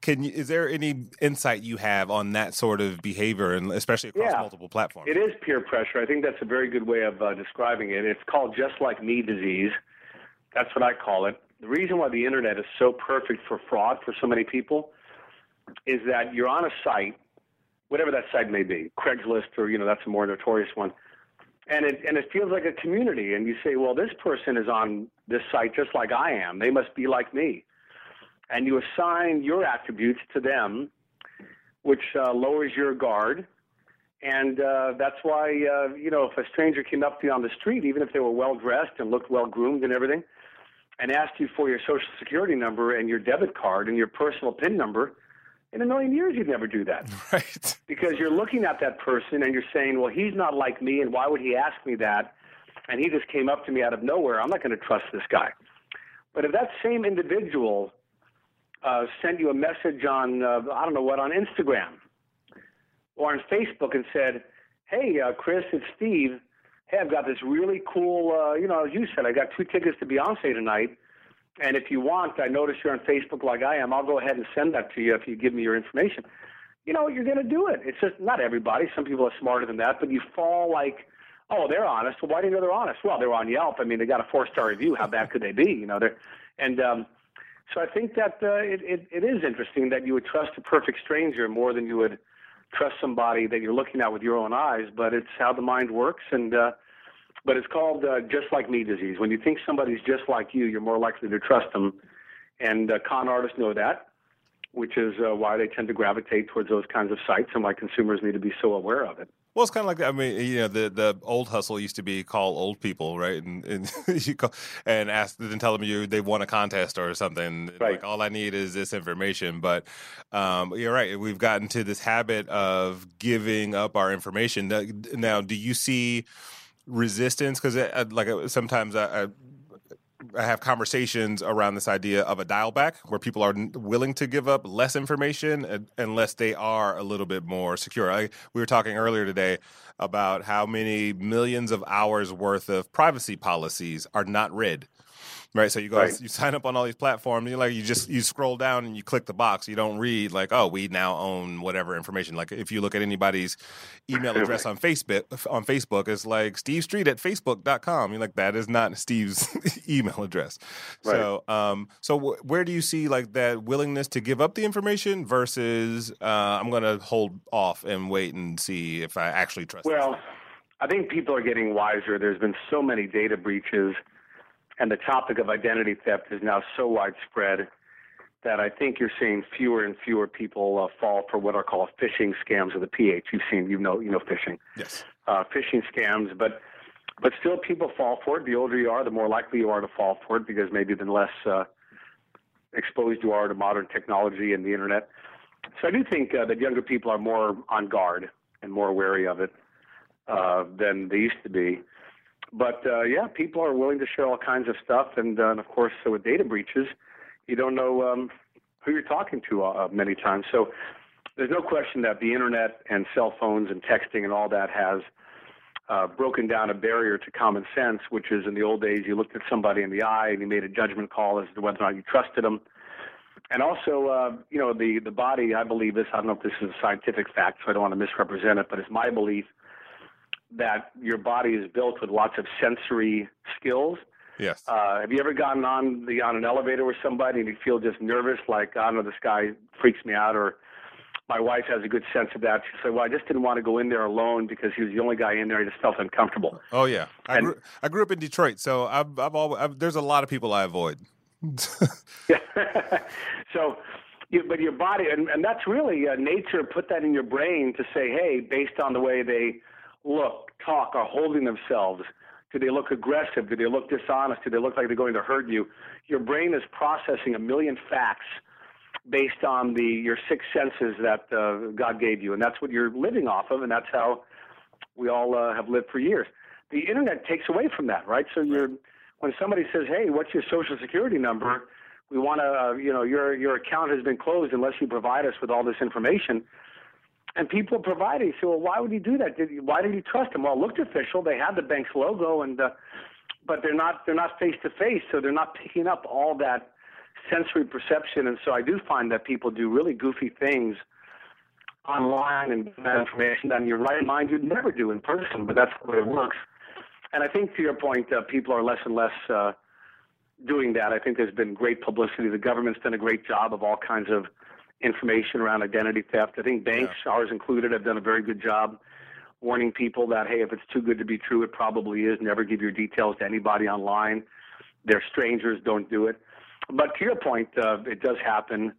[SPEAKER 1] can you, is there any insight you have on that sort of behavior, and especially across
[SPEAKER 2] yeah.
[SPEAKER 1] multiple platforms?
[SPEAKER 2] It is peer pressure. I think that's a very good way of uh, describing it. It's called just like me disease. That's what I call it the reason why the internet is so perfect for fraud for so many people is that you're on a site, whatever that site may be, Craigslist or you know that's a more notorious one, and it and it feels like a community. And you say, well, this person is on this site just like I am. They must be like me, and you assign your attributes to them, which uh, lowers your guard. And uh, that's why, uh, you know, if a stranger came up to you on the street, even if they were well dressed and looked well groomed and everything, and asked you for your social security number and your debit card and your personal PIN number, in a million years you'd never do that.
[SPEAKER 1] Right.
[SPEAKER 2] Because you're looking at that person and you're saying, well, he's not like me, and why would he ask me that? And he just came up to me out of nowhere. I'm not going to trust this guy. But if that same individual uh, sent you a message on, uh, I don't know what, on Instagram or on Facebook and said, hey, uh, Chris, it's Steve hey, I've got this really cool, uh, you know, as you said, I got two tickets to Beyonce tonight. And if you want, I notice you're on Facebook like I am. I'll go ahead and send that to you if you give me your information. You know, you're going to do it. It's just not everybody. Some people are smarter than that, but you fall like, oh, they're honest. Well, why do you know they're honest? Well, they're on Yelp. I mean, they got a four star review. How bad could they be? You know, they're, and um, so I think that uh, it, it, it is interesting that you would trust a perfect stranger more than you would trust somebody that you're looking at with your own eyes. But it's how the mind works, and uh, but it's called uh, just like me disease. When you think somebody's just like you, you're more likely to trust them. And uh, con artists know that, which is uh, why they tend to gravitate towards those kinds of sites and why consumers need to be so aware of it.
[SPEAKER 1] Well, it's kind of like I mean, you know, the the old hustle used to be call old people, right? And, and you call and ask them, tell them you they won a contest or something.
[SPEAKER 2] Right.
[SPEAKER 1] Like all I need is this information. But um, you're right. We've gotten to this habit of giving up our information. Now, do you see? resistance because like sometimes I, I have conversations around this idea of a dial back where people are willing to give up less information unless they are a little bit more secure. I, we were talking earlier today about how many millions of hours worth of privacy policies are not read right? So you go, right. you sign up on all these platforms. You like you just you scroll down and you click the box. You don't read like, oh, we now own whatever information. Like if you look at anybody's email address on Facebook, on Facebook, it's like Steve Streit at Facebook.com. You're like that is not Steve's email address. Right. So, um, so w- where do you see like that willingness to give up the information versus uh, I'm going to hold off and wait and see if I actually trust.
[SPEAKER 2] Well, I think people are getting wiser. There's been so many data breaches and the topic of identity theft is now so widespread that I think you're seeing fewer and fewer people uh, fall for what are called phishing scams of the PH. You've seen, you know, you know, phishing.
[SPEAKER 1] Yes.
[SPEAKER 2] Uh, phishing scams, but but still, people fall for it. The older you are, the more likely you are to fall for it because maybe the less uh, exposed you are to modern technology and the internet. So I do think uh, that younger people are more on guard and more wary of it uh, than they used to be. But uh, yeah, people are willing to share all kinds of stuff, and, uh, and of course, so with data breaches, you don't know um, who you're talking to uh, many times. So there's no question that the internet and cell phones and texting and all that has uh, broken down a barrier to common sense, which is in the old days you looked at somebody in the eye and you made a judgment call as to whether or not you trusted them. And also, uh, you know, the the body. I believe this. I don't know if this is a scientific fact, so I don't want to misrepresent it, but it's my belief that your body is built with lots of sensory skills.
[SPEAKER 1] Yes.
[SPEAKER 2] Uh, have you ever gotten on the on an elevator with somebody and you feel just nervous, like I don't know, this guy freaks me out, or my wife has a good sense of that. She said, "Well, I just didn't want to go in there alone because he was the only guy in there. I just felt uncomfortable."
[SPEAKER 1] Oh yeah, I, and, grew, I grew up in Detroit, so I've I've always I've, there's a lot of people I avoid.
[SPEAKER 2] yeah. so, you, but your body, and, and that's really uh, nature put that in your brain to say, hey, based on the way they look, talk, are holding themselves? Do they look aggressive? Do they look dishonest? Do they look like they're going to hurt you? Your brain is processing a million facts based on the your six senses that uh, God gave you, and that's what you're living off of, and that's how we all uh, have lived for years. The internet takes away from that, right? So you're when somebody says, "Hey, what's your social security number?" We want to, uh, you know, your your account has been closed unless you provide us with all this information and people provide it. You say, well, why would he do that? Did he, why did he trust him? Well, it looked official. They had the bank's logo, and uh, but they're not they're not face to face, so they're not picking up all that sensory perception. And so I do find that people do really goofy things online and that information that in your right mind you'd never do in person, but that's the way it works. And I think to your point, uh, people are less and less uh, doing that. I think there's been great publicity. The government's done a great job of all kinds of information around identity theft. I think banks, yeah. ours included, have done a very good job warning people that hey, if it's too good to be true, it probably is. Never give your details to anybody online. They're strangers. Don't do it. But to your point, uh, it does happen,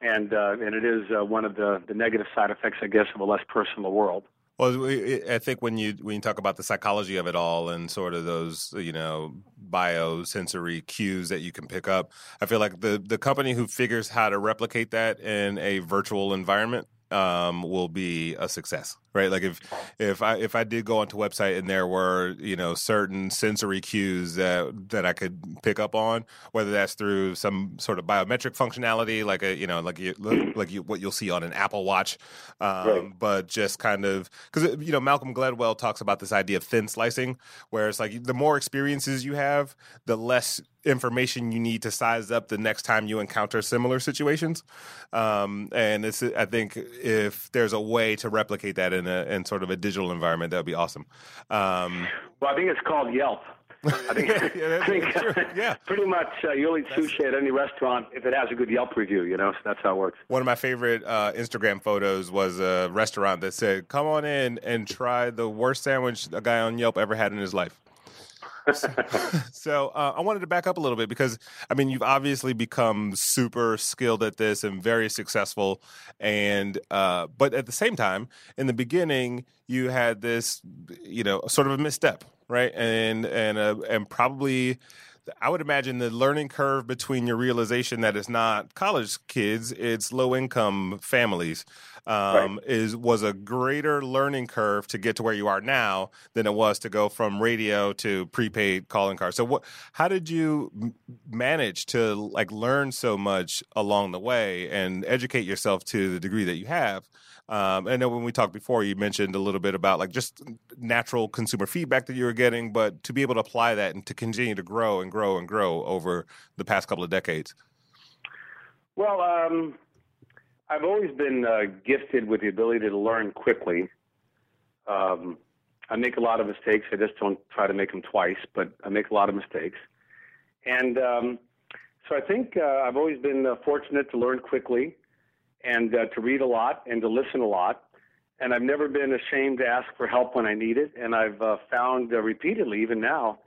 [SPEAKER 2] and uh, and it is uh, one of the the negative side effects, I guess, of a less personal world.
[SPEAKER 1] Well, I think when you when you talk about the psychology of it all and sort of those you know biosensory cues that you can pick up, I feel like the the company who figures how to replicate that in a virtual environment um, will be a success right? Like if if I if I did go onto a website and there were you know certain sensory cues that that I could pick up on, whether that's through some sort of biometric functionality, like a you know like you, like you, what you'll see on an Apple Watch, um, right. but just kind of because you know Malcolm Gladwell talks about this idea of thin slicing, where it's like the more experiences you have, the less information you need to size up the next time you encounter similar situations. Um, and it's I think if there's a way to replicate that in a in sort of a digital environment, that would be awesome. Um,
[SPEAKER 2] well, I think it's called Yelp. I think, yeah, I think yeah. pretty much uh, you'll eat sushi at any restaurant if it has a good Yelp review. You know, so that's how it works.
[SPEAKER 1] One of my favorite uh, Instagram photos was a restaurant that said, "Come on in and try the worst sandwich a guy on Yelp ever had in his life." so uh, I wanted to back up a little bit because I mean you've obviously become super skilled at this and very successful, and uh, but at the same time, in the beginning, you had this you know sort of a misstep, right? And and uh, and probably I would imagine the learning curve between your realization that it's not college kids, it's low income families, um, right. is was a greater learning curve to get to where you are now than it was to go from radio to prepaid calling cards. So, what? How did you manage to like learn so much along the way and educate yourself to the degree that you have? Um, I know when we talked before, you mentioned a little bit about like just natural consumer feedback that you were getting, but to be able to apply that and to continue to grow and grow and grow over the past couple of decades?
[SPEAKER 2] Well, um, I've always been uh, gifted with the ability to learn quickly. Um, I make a lot of mistakes. I just don't try to make them twice, but I make a lot of mistakes. And um, so I think uh, I've always been uh, fortunate to learn quickly and uh, to read a lot and to listen a lot. And I've never been ashamed to ask for help when I need it. And I've uh, found uh, repeatedly, even now,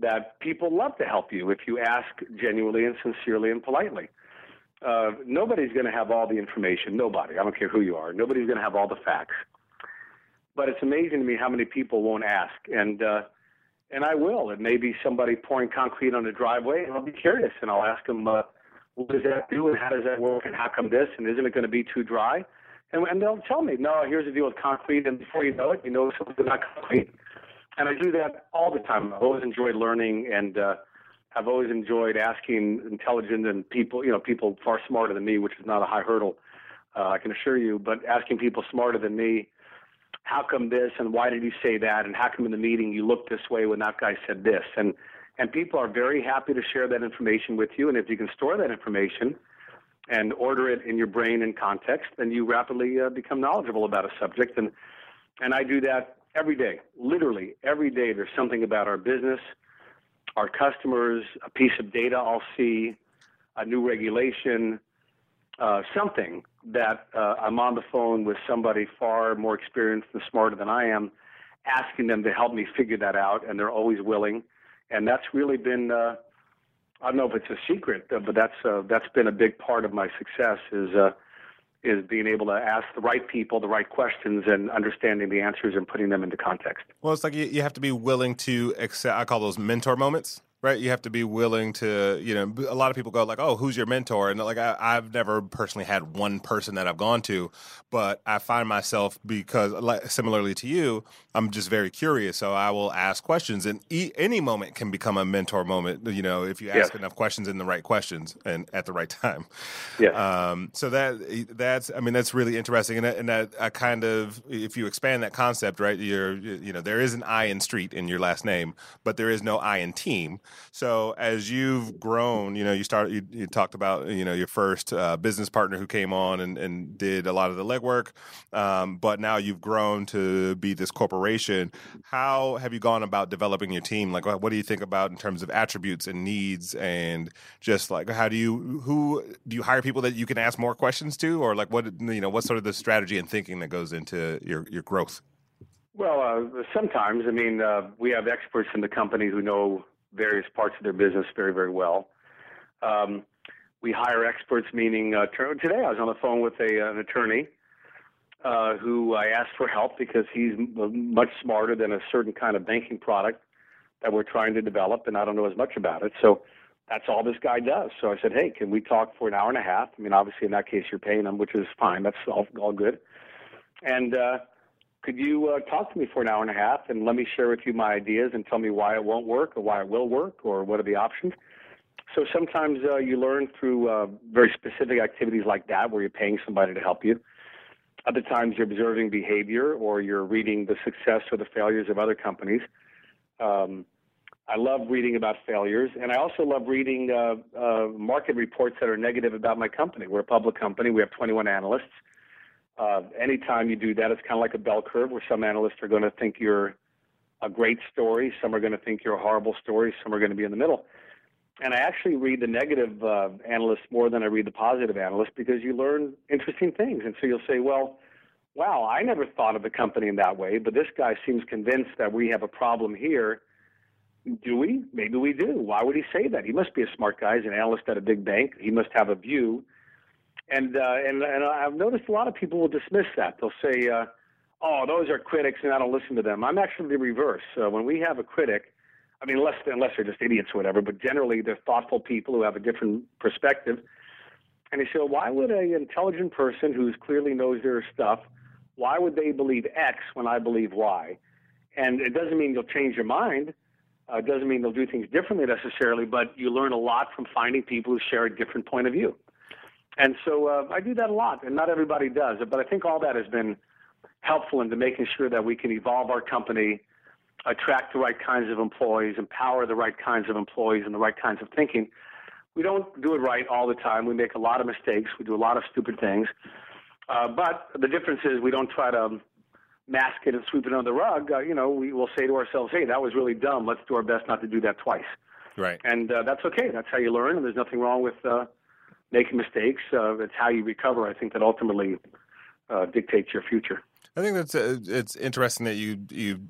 [SPEAKER 2] that people love to help you if you ask genuinely and sincerely and politely. Uh, nobody's going to have all the information. Nobody. I don't care who you are. Nobody's going to have all the facts. But it's amazing to me how many people won't ask. And uh, and I will. It may be somebody pouring concrete on a driveway, and I'll be curious, and I'll ask them, uh, what does that do, and how does that work, and how come this, and isn't it going to be too dry? And, and they'll tell me, no, here's the deal with concrete, and before you know it, you know something about concrete. And I do that all the time. I've always enjoyed learning, and uh, I've always enjoyed asking intelligent and people, you know, people far smarter than me, which is not a high hurdle, uh, I can assure you, but asking people smarter than me how come this and why did you say that and how come in the meeting you looked this way when that guy said this? And and people are very happy to share that information with you. And if you can store that information and order it in your brain in context then you rapidly uh, become knowledgeable about a subject. And and I do that every day literally every day. There's something about our business our customers a piece of data I'll see a new regulation uh, something that uh, I'm on the phone with somebody far more experienced and smarter than I am, asking them to help me figure that out, and they're always willing. And that's really been uh, I don't know if it's a secret, but that's uh, that's been a big part of my success is uh, is being able to ask the right people the right questions and understanding the answers and putting them into context.
[SPEAKER 1] Well, it's like you, you have to be willing to accept. I call those mentor moments right? You have to be willing to you know a lot of people go like oh who's your mentor? And like I, have never personally had one person that i've gone to but i find myself because like, similarly to you i'm just very curious so i will ask questions and e- any moment can become a mentor moment you know if you ask yes. enough questions in the right questions and at the right time.
[SPEAKER 2] Yeah
[SPEAKER 1] um, so that that's i mean that's really interesting and that, and that I kind of if you expand that concept right you're you know there is an i in Streit in your last name but there is no i in team so as you've grown, you know, you started, you, you talked about, you know, your first uh, business partner who came on and, and did a lot of the legwork, um, but now you've grown to be this corporation. How have you gone about developing your team? Like, what do you think about in terms of attributes and needs, and just like how do you who do you hire people that you can ask more questions to, or like what you know, what's sort of the strategy and thinking that goes into your your growth?
[SPEAKER 2] Well, uh, sometimes I mean uh, we have experts in the company who know various parts of their business very, very well. Um, we hire experts, meaning uh, today I was on the phone with a, an attorney uh, who I asked for help because he's much smarter than a certain kind of banking product that we're trying to develop, and I don't know as much about it. So that's all this guy does. So I said, hey, can we talk for an hour and a half? I mean, obviously in that case you're paying him, which is fine. That's all, all good. And uh, could you uh, talk to me for an hour and a half and let me share with you my ideas and tell me why it won't work or why it will work or what are the options? So sometimes uh, you learn through uh, very specific activities like that where you're paying somebody to help you. Other times you're observing behavior or you're reading the success or the failures of other companies. Um, I love reading about failures, and I also love reading uh, uh, market reports that are negative about my company. We're a public company. We have 21 analysts. Uh, anytime you do that, it's kind of like a bell curve where some analysts are going to think you're a great story, some are going to think you're a horrible story, some are going to be in the middle. And I actually read the negative uh, analysts more than I read the positive analysts because you learn interesting things. And so you'll say, well, wow, I never thought of the company in that way, but this guy seems convinced that we have a problem here. Do we? Maybe we do. Why would he say that? He must be a smart guy. He's an analyst at a big bank. He must have a view and uh, and and I've noticed a lot of people will dismiss that. They'll say, uh, "Oh, those are critics, and I don't listen to them." I'm actually the reverse. Uh, when we have a critic, I mean, unless unless they're just idiots or whatever, but generally they're thoughtful people who have a different perspective. And they say, well, "Why would an intelligent person who clearly knows their stuff, why would they believe X when I believe Y?" And it doesn't mean you'll change your mind. Uh, it doesn't mean they'll do things differently necessarily, but you learn a lot from finding people who share a different point of view. And so uh, I do that a lot, and not everybody does it. But I think all that has been helpful into making sure that we can evolve our company, attract the right kinds of employees, empower the right kinds of employees, and the right kinds of thinking. We don't do it right all the time. We make a lot of mistakes. We do a lot of stupid things. Uh, but the difference is we don't try to mask it and sweep it under the rug. Uh, you know, we will say to ourselves, "Hey, that was really dumb. Let's do our best not to do that twice."
[SPEAKER 1] Right.
[SPEAKER 2] And uh, that's okay. That's how you learn, and there's nothing wrong with uh, making mistakes. Uh, it's how you recover. I think that ultimately uh, dictates your future.
[SPEAKER 1] I think that's uh, it's interesting that you you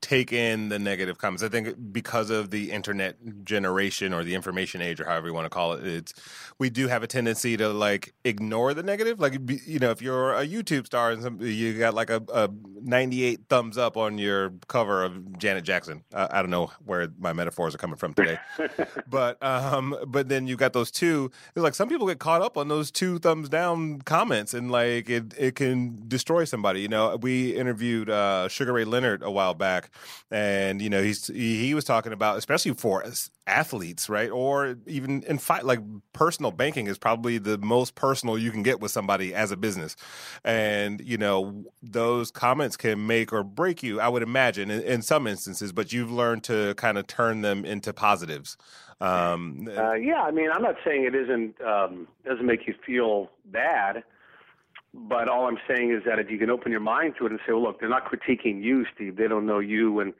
[SPEAKER 1] take in the negative comments. I think because of the internet generation or the information age or however you want to call it, it's we do have a tendency to like ignore the negative. Like you know, if you're a YouTube star and some, you got like a, a 98 thumbs up on your cover of Janet Jackson. Uh, I don't know where my metaphors are coming from today, but um, but then you got those two. It's like some people get caught up on those two thumbs down comments and like it it can destroy somebody. You know, we interviewed uh, Sugar Ray Leonard a while back and you know he's he was talking about especially for athletes, right? Or even in fight like personal banking is probably the most personal you can get with somebody as a business, and you know those comments can make or break you. I would imagine in, in some instances, but you've learned to kind of turn them into positives. Um,
[SPEAKER 2] uh, yeah, I mean, I'm not saying it isn't um, doesn't make you feel bad. But all I'm saying is that if you can open your mind to it and say, well, look, they're not critiquing you, Steve. They don't know you. And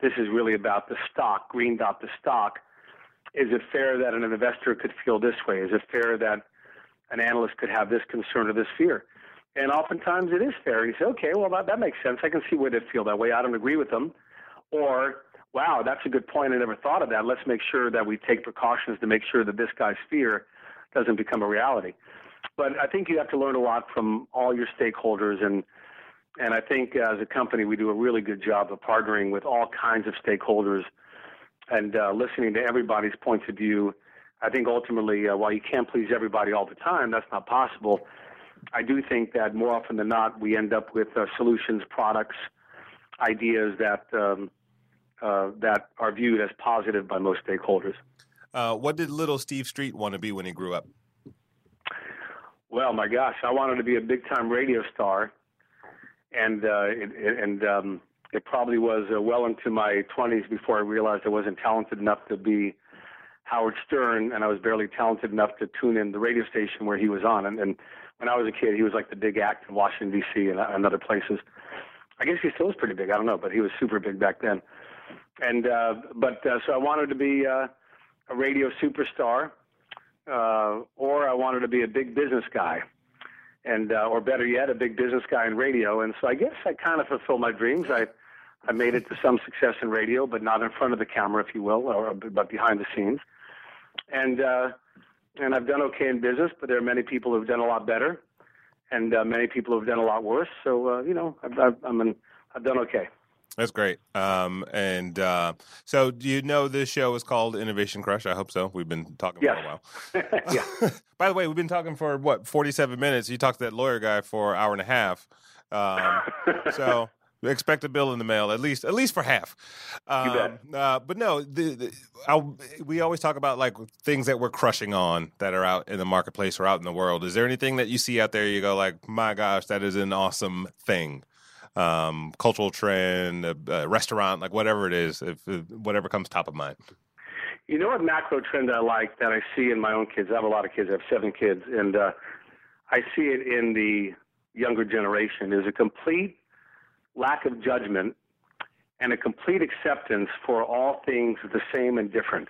[SPEAKER 2] this is really about the stock, green dot the stock. Is it fair that an investor could feel this way? Is it fair that an analyst could have this concern or this fear? And oftentimes it is fair. You say, okay, well, that, that makes sense. I can see where they feel that way. I don't agree with them. Or, wow, that's a good point. I never thought of that. Let's make sure that we take precautions to make sure that this guy's fear doesn't become a reality. But I think you have to learn a lot from all your stakeholders, and and I think as a company we do a really good job of partnering with all kinds of stakeholders and uh, listening to everybody's points of view. I think ultimately, uh, while you can't please everybody all the time, that's not possible. I do think that more often than not, we end up with uh, solutions, products, ideas that um, uh, that are viewed as positive by most stakeholders.
[SPEAKER 1] Uh, what did little Steve Streit want to be when he grew up?
[SPEAKER 2] Well, my gosh, I wanted to be a big time radio star, and uh, it, it, and um, it probably was uh, well into my 20s before I realized I wasn't talented enough to be Howard Stern, and I was barely talented enough to tune in the radio station where he was on. And, and when I was a kid, he was like the big act in Washington D.C. and, and other places. I guess he still is pretty big. I don't know, but he was super big back then. And uh, but uh, so I wanted to be uh, a radio superstar uh, or I wanted to be a big business guy, and uh, or better yet, a big business guy in radio. And so I guess I kind of fulfilled my dreams. I I made it to some success in radio, but not in front of the camera, if you will, or but behind the scenes. And uh, and I've done okay in business, but there are many people who've done a lot better, and uh, many people who've done a lot worse. So uh, you know, I've, I've, I'm an, I've done okay.
[SPEAKER 1] That's great. Um, and uh, so, do you know this show is called Innovation Crush? I hope so. We've been talking
[SPEAKER 2] yes.
[SPEAKER 1] for a while. yeah. By the way, we've been talking for what forty-seven minutes. You talked to that lawyer guy for an hour and a half. Um, so expect a bill in the mail at least at least for half.
[SPEAKER 2] Um,
[SPEAKER 1] uh, but no, the, the, we always talk about like things that we're crushing on that are out in the marketplace or out in the world. Is there anything that you see out there? You go like, my gosh, that is an awesome thing um, cultural trend, a, a, restaurant, like whatever it is, if, if, whatever comes top of mind.
[SPEAKER 2] You know what macro trend I like that I see in my own kids? I have a lot of kids. I have seven kids, and uh, I see it in the younger generation. Is a complete lack of judgment and a complete acceptance for all things the same and different.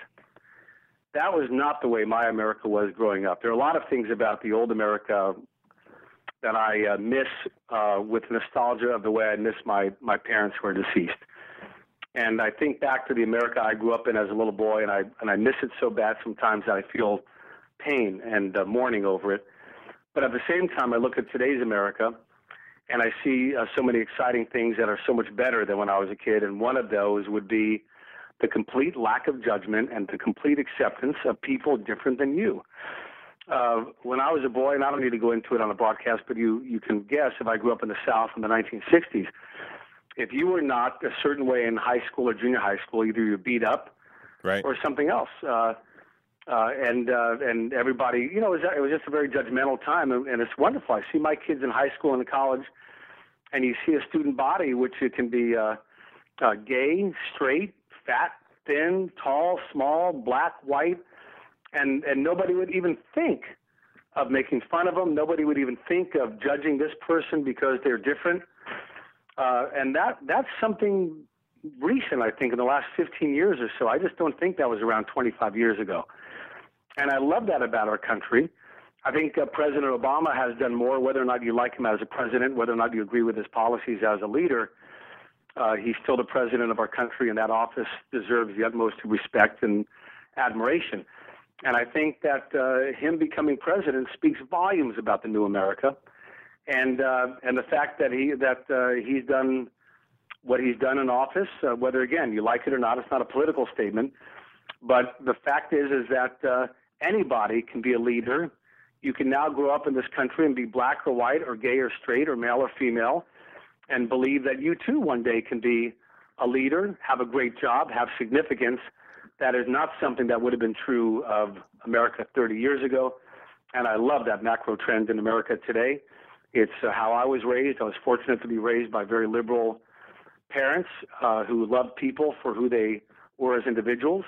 [SPEAKER 2] That was not the way my America was growing up. There are a lot of things about the old America that I uh, miss uh, with nostalgia of the way I miss my my parents who are deceased. And I think back to the America I grew up in as a little boy, and I and I miss it so bad sometimes that I feel pain and uh, mourning over it. But at the same time, I look at today's America, and I see uh, so many exciting things that are so much better than when I was a kid. And one of those would be the complete lack of judgment and the complete acceptance of people different than you uh, when I was a boy, and I don't need to go into it on the broadcast, but you you can guess if I grew up in the South in the 1960s, if you were not a certain way in high school or junior high school, either you're beat up,
[SPEAKER 1] right.
[SPEAKER 2] or something else. Uh, uh, and uh, and everybody, you know, it was, it was just a very judgmental time, and, and it's wonderful. I see my kids in high school and in college, and you see a student body, which it can be uh, uh, gay, straight, fat, thin, tall, small, black, white, and and nobody would even think of making fun of them. Nobody would even think of judging this person because they're different. Uh, and that that's something recent, I think, in the last 15 years or so. I just don't think that was around 25 years ago. And I love that about our country. I think uh, President Obama has done more, whether or not you like him as a president, whether or not you agree with his policies as a leader. Uh, he's still the president of our country, and that office deserves the utmost respect and admiration. And I think that uh, him becoming president speaks volumes about the new America, and uh, and the fact that he that uh, he's done what he's done in office. Uh, whether again you like it or not, it's not a political statement, but the fact is is that anybody can be a leader. You can now grow up in this country and be black or white or gay or straight or male or female, and believe that you too one day can be a leader, have a great job, have significance that is not something that would have been true of America 30 years ago. And I love that macro trend in America today. It's uh, how I was raised. I was fortunate to be raised by very liberal parents uh, who loved people for who they were as individuals.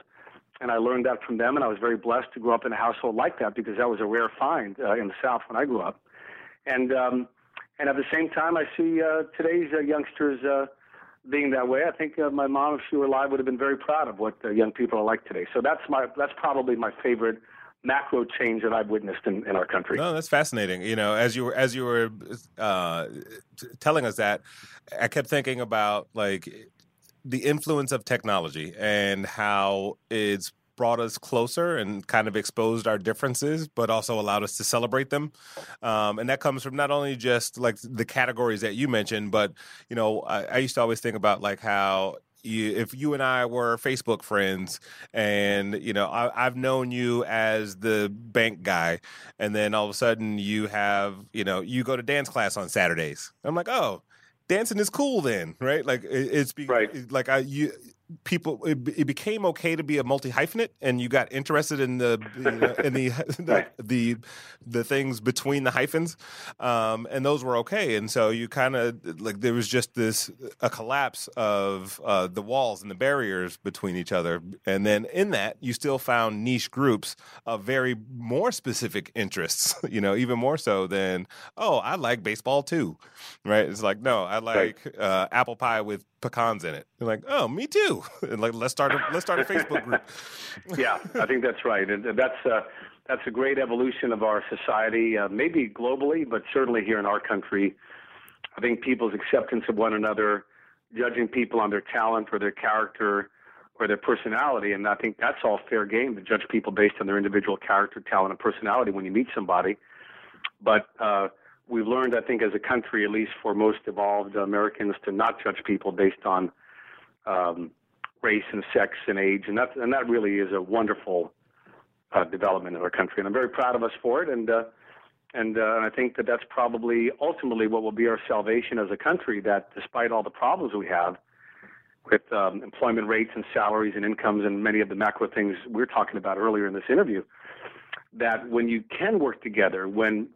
[SPEAKER 2] And I learned that from them, and I was very blessed to grow up in a household like that because that was a rare find uh, in the South when I grew up. And um, and at the same time, I see uh, today's uh, youngsters uh, being that way, I think uh, my mom, if she were alive, would have been very proud of what uh, young people are like today. So that's my that's probably my favorite macro change that I've witnessed in, in our country.
[SPEAKER 1] No, that's fascinating. You know, as you were as you were uh, telling us that, I kept thinking about like the influence of technology and how it's brought us closer and kind of exposed our differences, but also allowed us to celebrate them. Um, and that comes from not only just like the categories that you mentioned, but you know, I, I used to always think about like how you, if you and I were Facebook friends, and you know I, have known you as the bank guy, and then all of a sudden you have you know you go to dance class on Saturdays. I'm like, oh, dancing is cool then, right? Like it, it's be,
[SPEAKER 2] right.
[SPEAKER 1] like I you people it, it, became okay to be a multi hyphenate and you got interested in the in the the, the, the things between the hyphens um, and those were okay. And so you kind of like there was just this a collapse of uh, the walls and the barriers between each other. And then in that you still found niche groups of very more specific interests you know even more so than oh I like baseball too right? It's like no I like uh, apple pie with pecans in it. You're like, oh, me too. And like, let's start a let's start a Facebook group.
[SPEAKER 2] yeah, I think that's right, and that's uh, that's a great evolution of our society, uh, maybe globally, but certainly here in our country. I think people's acceptance of one another, judging people on their talent or their character or their personality, and I think that's all fair game to judge people based on their individual character, talent, and personality when you meet somebody. But uh, we've learned, I think, as a country, at least for most evolved Americans, to not judge people based on um, race and sex and age, and that and that really is a wonderful uh, development in our country, and I'm very proud of us for it. And uh, and uh, I think that that's probably ultimately what will be our salvation as a country. That despite all the problems we have with um, employment rates and salaries and incomes and many of the macro things we are talking about earlier in this interview, that when you can work together, when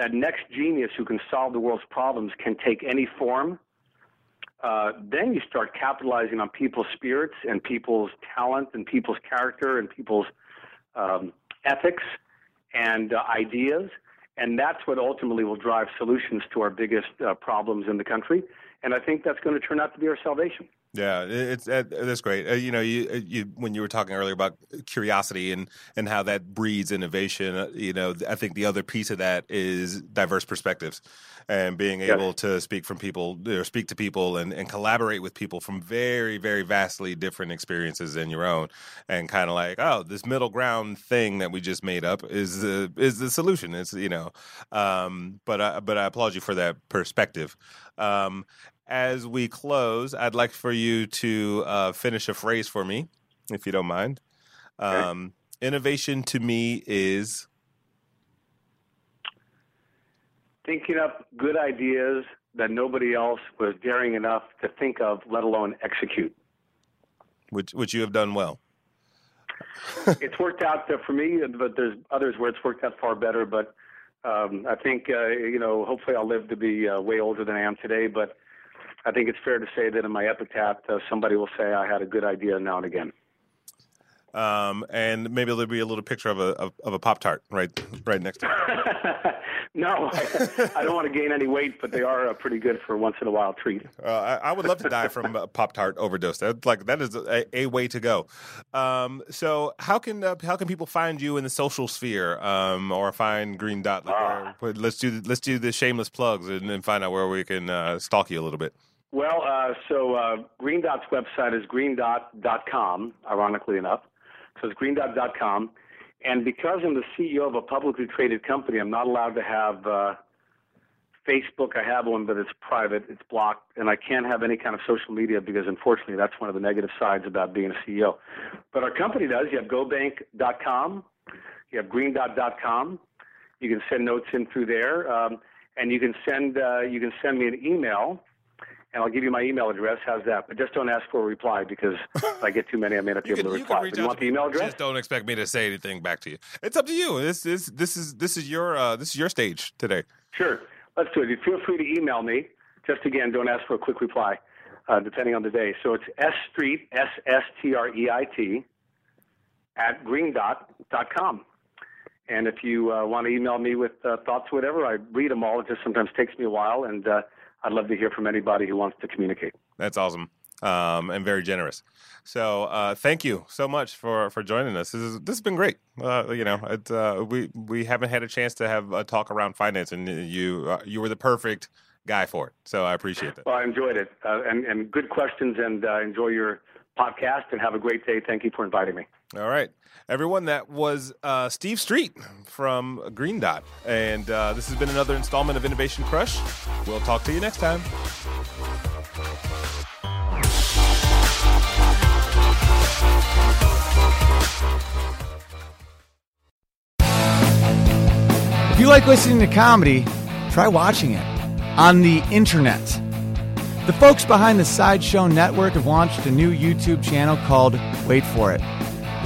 [SPEAKER 2] that next genius who can solve the world's problems can take any form, uh, then you start capitalizing on people's spirits and people's talent and people's character and people's um, ethics and uh, ideas. And that's what ultimately will drive solutions to our biggest uh, problems in the country. And I think that's going to turn out to be our salvation.
[SPEAKER 1] Yeah, it's that's great. Uh, you know, you, uh, you when you were talking earlier about curiosity and and how that breeds innovation. Uh, you know, I think the other piece of that is diverse perspectives and being able yes. to speak from people or speak to people and, and collaborate with people from very very vastly different experiences than your own and kind of like oh this middle ground thing that we just made up is the is the solution it's you know um, but I, but I applaud you for that perspective um, as we close, I'd like for you to uh, finish a phrase for me, if you don't mind. Um, okay. Innovation to me is
[SPEAKER 2] thinking up good ideas that nobody else was daring enough to think of, let alone execute.
[SPEAKER 1] Which, which you have done well.
[SPEAKER 2] it's worked out for me, but there's others where it's worked out far better. But Um, I think uh, you know. Hopefully, I'll live to be uh, way older than I am today. But I think it's fair to say that in my epitaph, uh, somebody will say I had a good idea now and again.
[SPEAKER 1] Um, and maybe there'll be a little picture of a of, of a pop tart right right next to it.
[SPEAKER 2] no, I, I, don't want to gain any weight, but they are uh, pretty good for once in a while treat.
[SPEAKER 1] Uh, I, I, would love to die from a pop tart overdose. That like that is a, a way to go. Um, so how can uh, how can people find you in the social sphere um, or find Green Dot? Like, where, let's do let's do the shameless plugs and, and find out where we can uh, stalk you a little bit.
[SPEAKER 2] Well, uh, so uh, Green Dot's website is greendot.com, ironically enough. So it's greendot.com. And because I'm the CEO of a publicly traded company, I'm not allowed to have uh, Facebook. I have one, but it's private, it's blocked, and I can't have any kind of social media because, unfortunately, that's one of the negative sides about being a CEO. But our company does. You have GoBank.com, you have GreenDot.com. You can send notes in through there, um, and you can send uh, you can send me an email and I'll give you my email address. How's that? But just don't ask for a reply because if I get too many, I may not be able to reply. You, you want the email address?
[SPEAKER 1] Just don't expect me to say anything back to you. It's up to you. This is this is this is your uh, this is your stage today.
[SPEAKER 2] Sure, let's do it. Feel free to email me. Just again, don't ask for a quick reply, uh, depending on the day. So it's s Streit s s t r e i t at greendot.com. And if you uh, want to email me with uh, thoughts, whatever, I read them all. It just sometimes takes me a while, and uh, I'd love to hear from anybody who wants to communicate.
[SPEAKER 1] That's awesome. Um, and very generous. So uh, thank you so much for, for joining us. This, is, this has been great. Uh, you know, it, uh, we we haven't had a chance to have a talk around finance, and you uh, you were the perfect guy for it. So I appreciate that.
[SPEAKER 2] Well, I enjoyed it, uh, and and good questions, and uh, enjoy your podcast. And have a great day. Thank you for inviting me.
[SPEAKER 1] All right, everyone. That was uh, Steve Streit from Green Dot, and uh, this has been another installment of Innovation Crush. We'll talk to you next time.
[SPEAKER 3] If you like listening to comedy, try watching it on the internet. The folks behind the Sideshow Network have launched a new YouTube channel called Wait For It.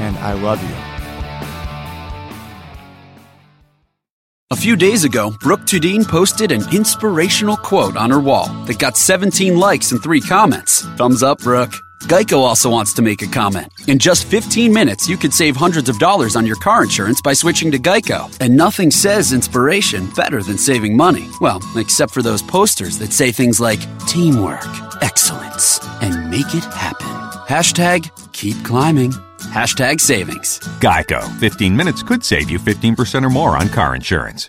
[SPEAKER 3] And I love you.
[SPEAKER 4] A few days ago, Brooke Tudine posted an inspirational quote on her wall that got 17 likes and 3 comments. Thumbs up, Brooke. Geico also wants to make a comment. In just 15 minutes, you could save hundreds of dollars on your car insurance by switching to Geico. And nothing says inspiration better than saving money. Well, except for those posters that say things like teamwork, excellence, and make it happen. Hashtag keep climbing. Hashtag savings.
[SPEAKER 5] Geico. 15 minutes could save you 15% or more on car insurance.